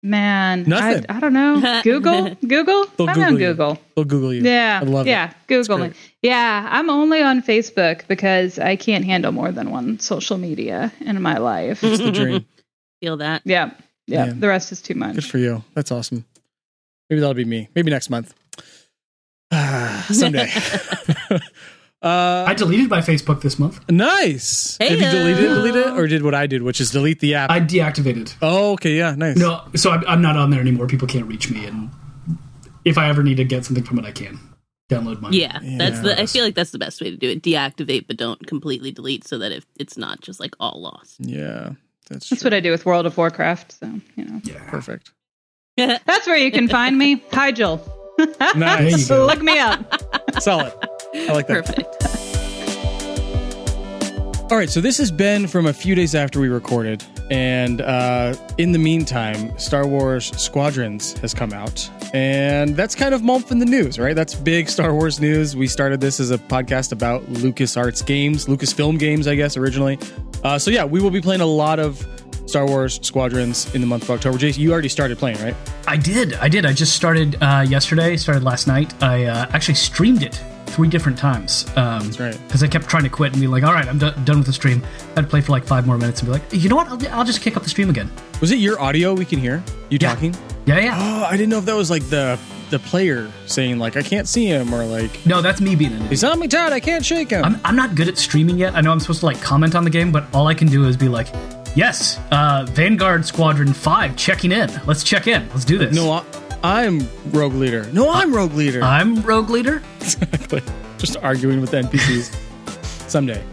Man, Nothing. I, I don't know. [LAUGHS] Google, Google. They'll I'm Google on you. Google. They'll Google you. Yeah, I love yeah. It. Google me. Yeah, I'm only on Facebook because I can't handle more than one social media in my life. It's the dream. [LAUGHS] Feel that. yeah, yeah. Yeah. The rest is too much. Good for you. That's awesome. Maybe that'll be me. Maybe next month. Ah, [SIGHS] Someday. [LAUGHS] uh, I deleted my Facebook this month. nice. Have you deleted it, delete it, or did what I did, which is delete the app? I deactivated. oh, okay, yeah, nice. No, so I'm, I'm not on there anymore. People can't reach me, and if I ever need to get something from it, I can download mine. Yeah, that's the. I feel like that's the best way to do it. Deactivate, but don't completely delete, so that if it's not just like all lost. Yeah, that's, That's true. what I do with World of Warcraft. So you know, yeah. perfect. [LAUGHS] that's where you can find me. Hi, Jill. [LAUGHS] Nice. Look me up. solid. I like that. Perfect. [LAUGHS] All right, so this has been from a few days after we recorded, and uh, in the meantime, Star Wars Squadrons has come out, and that's kind of month in the news, right? That's big Star Wars news. We started this as a podcast about LucasArts games, Lucasfilm games, I guess, originally. Uh, so yeah, we will be playing a lot of Star Wars Squadrons in the month of October. Jason, you already started playing, right? I did. I did. I just started uh, yesterday. Started last night. I uh, actually streamed it three different times. Um, That's right. Because I kept trying to quit and be like, "All right, I'm do- done with the stream." I'd play for like five more minutes and be like, "You know what? I'll, I'll just kick up the stream again." Was it your audio we can hear? You Yeah. talking? Yeah, yeah. Oh, I didn't know if that was like the the player saying like I can't see him or like No, that's me being an idiot. he's on me tight, I can't shake him. I'm, I'm not good at streaming yet. I know I'm supposed to like comment on the game, but all I can do is be like, "Yes, uh, Vanguard Squadron Five checking in. Let's check in. Let's do this." no, I'm rogue leader. No, I'm rogue leader. I'm Rogue Leader. [LAUGHS] exactly. Just arguing with the NPCs. Someday.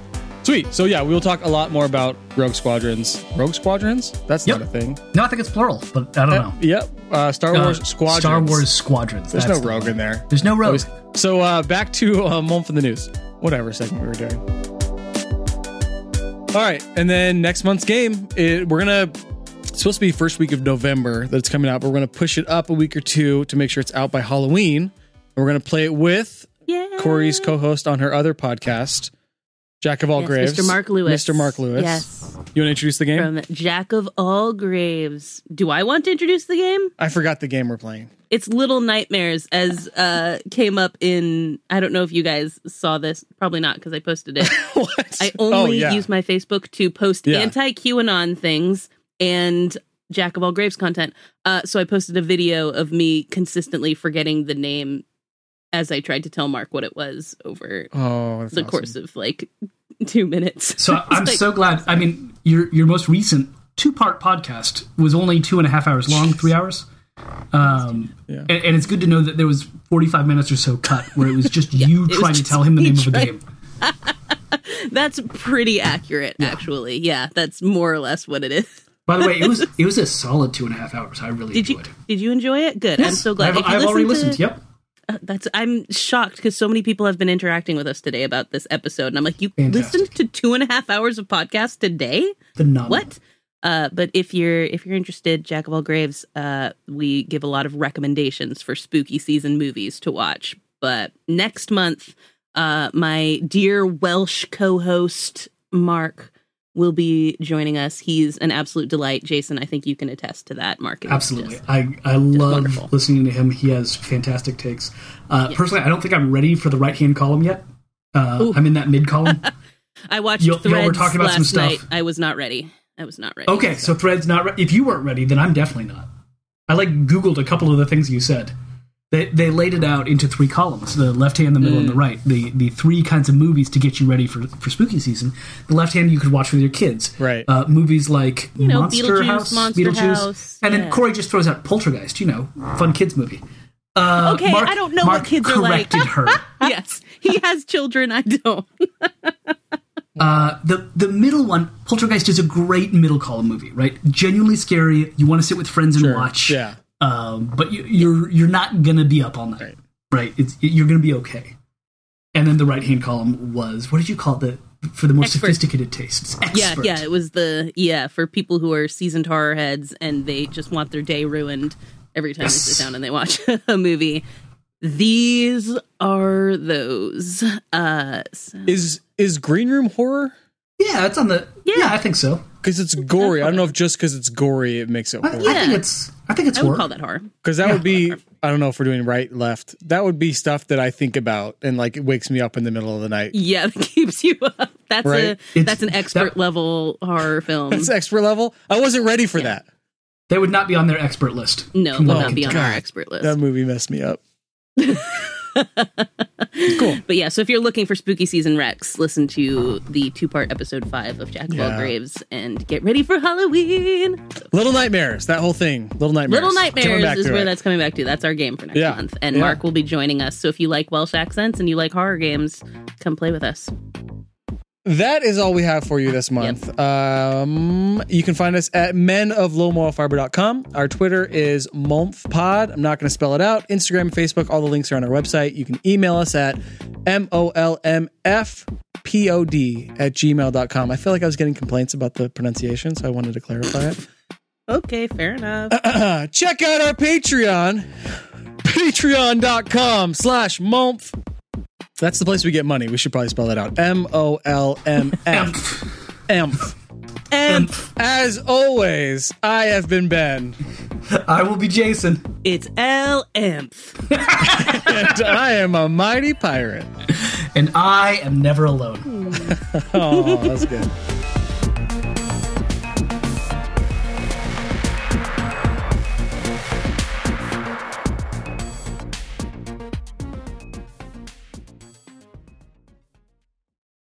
Sweet. So yeah, we will talk a lot more about Rogue Squadrons. Rogue Squadrons? That's Yep. not a thing. No, I think it's plural, but I don't know. Yep. Uh, Star Uh, Wars Squadrons. Star Wars Squadrons. There's That's no rogue one. in there. There's no rogue. Always- So uh, back to uh, month in the news. Whatever segment we were doing. All right, and then next month's game, it, we're gonna. It's supposed to be first week of November that it's coming out, but we're gonna push it up a week or two to make sure it's out by Halloween. And we're gonna play it with Yeah. Corey's co-host on her other podcast, Jack of All Yes, Graves. Mr. Mark Lewis. Mr. Mark Lewis. Yes. You want to introduce the game? From Jack of All Graves. Do I want to introduce the game? I forgot the game we're playing. It's Little Nightmares, as uh, came up in. I don't know if you guys saw this. Probably not because I posted it. [LAUGHS] what? I only oh, yeah. use my Facebook to post Yeah. anti QAnon things and Jack of All Graves content. Uh, so I posted a video of me consistently forgetting the name as I tried to tell Mark what it was over Oh, the awesome. course of like two minutes. So [LAUGHS] I'm like- so glad. I mean, your your most recent two part podcast was only two and a half hours long, three hours. Um, Yeah. and, and it's good to know that there was 45 minutes or so cut where it was [LAUGHS] just you it was trying to tell him the me name of a trying- game. [LAUGHS] That's pretty accurate, actually. Yeah, that's more or less what it is. By the way, it was it was a solid two and a half hours. I really Did you enjoyed. it. did you enjoy it? Good. I'm so glad. I've, you I've already listen listened. to- Yep. Uh, that's I'm shocked because so many people have been interacting with us today about this episode, and I'm like, you Fantastic. listened to two and a half hours of podcast today? Phenomenal. What? Uh, but if you're if you're interested, Jack of All Graves, uh, we give a lot of recommendations for spooky season movies to watch. But next month, uh, my dear Welsh co-host Mark will be joining us. He's an absolute delight. Jason, I think you can attest to that. Mark, Absolutely. just- I, I love wonderful. listening to him. He has fantastic takes. Uh, Personally, I don't think I'm ready for the right hand column yet. Uh, I'm in that mid column. [LAUGHS] I watched Y'all- y'all were Threads talking about some night. stuff. I was not ready. I was not ready. okay, so Thread's not. Re- if you weren't ready, then I'm definitely not. I like Googled a couple of the things you said. They, they laid it out into three columns: the left hand, the middle, and the Mm. right. The the three kinds of movies to get you ready for for spooky season. The left hand you could watch with your kids, Right. Uh, movies like You know, Monster Beetlejuice, House, Monster Beetlejuice, House, and yeah. then Corey just throws out Poltergeist. You know, fun kids movie. Uh, Okay, Mark- I don't know Mark what kids are like. her. [LAUGHS] yes, he has children. I don't. [LAUGHS] Uh, the the middle one, Poltergeist, is a great middle column movie, right? Genuinely scary. You want to sit with friends and Sure. watch. Yeah. Um, but you, you're you're not gonna be up all night, Right. right? It's you're gonna be okay. And then the right hand column was what did you call it? the for the more Expert. sophisticated tastes? Yeah, yeah. It was the yeah for people who are seasoned horror heads and they just want their day ruined every time Yes. they sit down and they watch [LAUGHS] a movie. These are those. Uh, so- Is is Green Room horror? Yeah, it's on the. Yeah, Yeah. I think so. Because it's gory. I don't know if just because it's gory it makes it I, horror. I think it's. I think it's I would horror. call that horror. Because that would be, I don't know if we're doing right, left. That would be stuff that I think about and like it wakes me up in the middle of the night. Yeah, [LAUGHS] that keeps you up. That's Right. a It's- that's an expert that- level horror film. That's expert level. I wasn't ready for that. They would not be on their expert list. no, from will what not be on tell. our expert list. That movie messed me up. [LAUGHS] [LAUGHS] cool. But yeah, so if you're looking for spooky season Rex, listen to the two part episode five of Jack of All Yeah. Graves and get ready for Halloween. Little Nightmares. That whole thing. Little Nightmares. Little Nightmares is where it. that's coming back to. That's our game for next Yeah. month. And Yeah. Mark will be joining us. So if you like Welsh accents and you like horror games, come play with us. That is all we have for you this month. Um, you can find us at menoflowmoralfiber.com. Our Twitter is monthpod. I'm not going to spell it out. Instagram, Facebook, all the links are on our website. You can email us at molmfpod at gmail.com. I feel like I was getting complaints about the pronunciation, so I wanted to clarify it. [LAUGHS] Okay, fair enough. [CLEARS THROAT] Check out our Patreon, patreon.com slash month. That's the place we get money. We should probably spell that out. M O L M F. Emph. and As always, I have been Ben, I will be Jason. it's L and M. I am a mighty pirate. And I am never alone. [LAUGHS] Oh, that's good.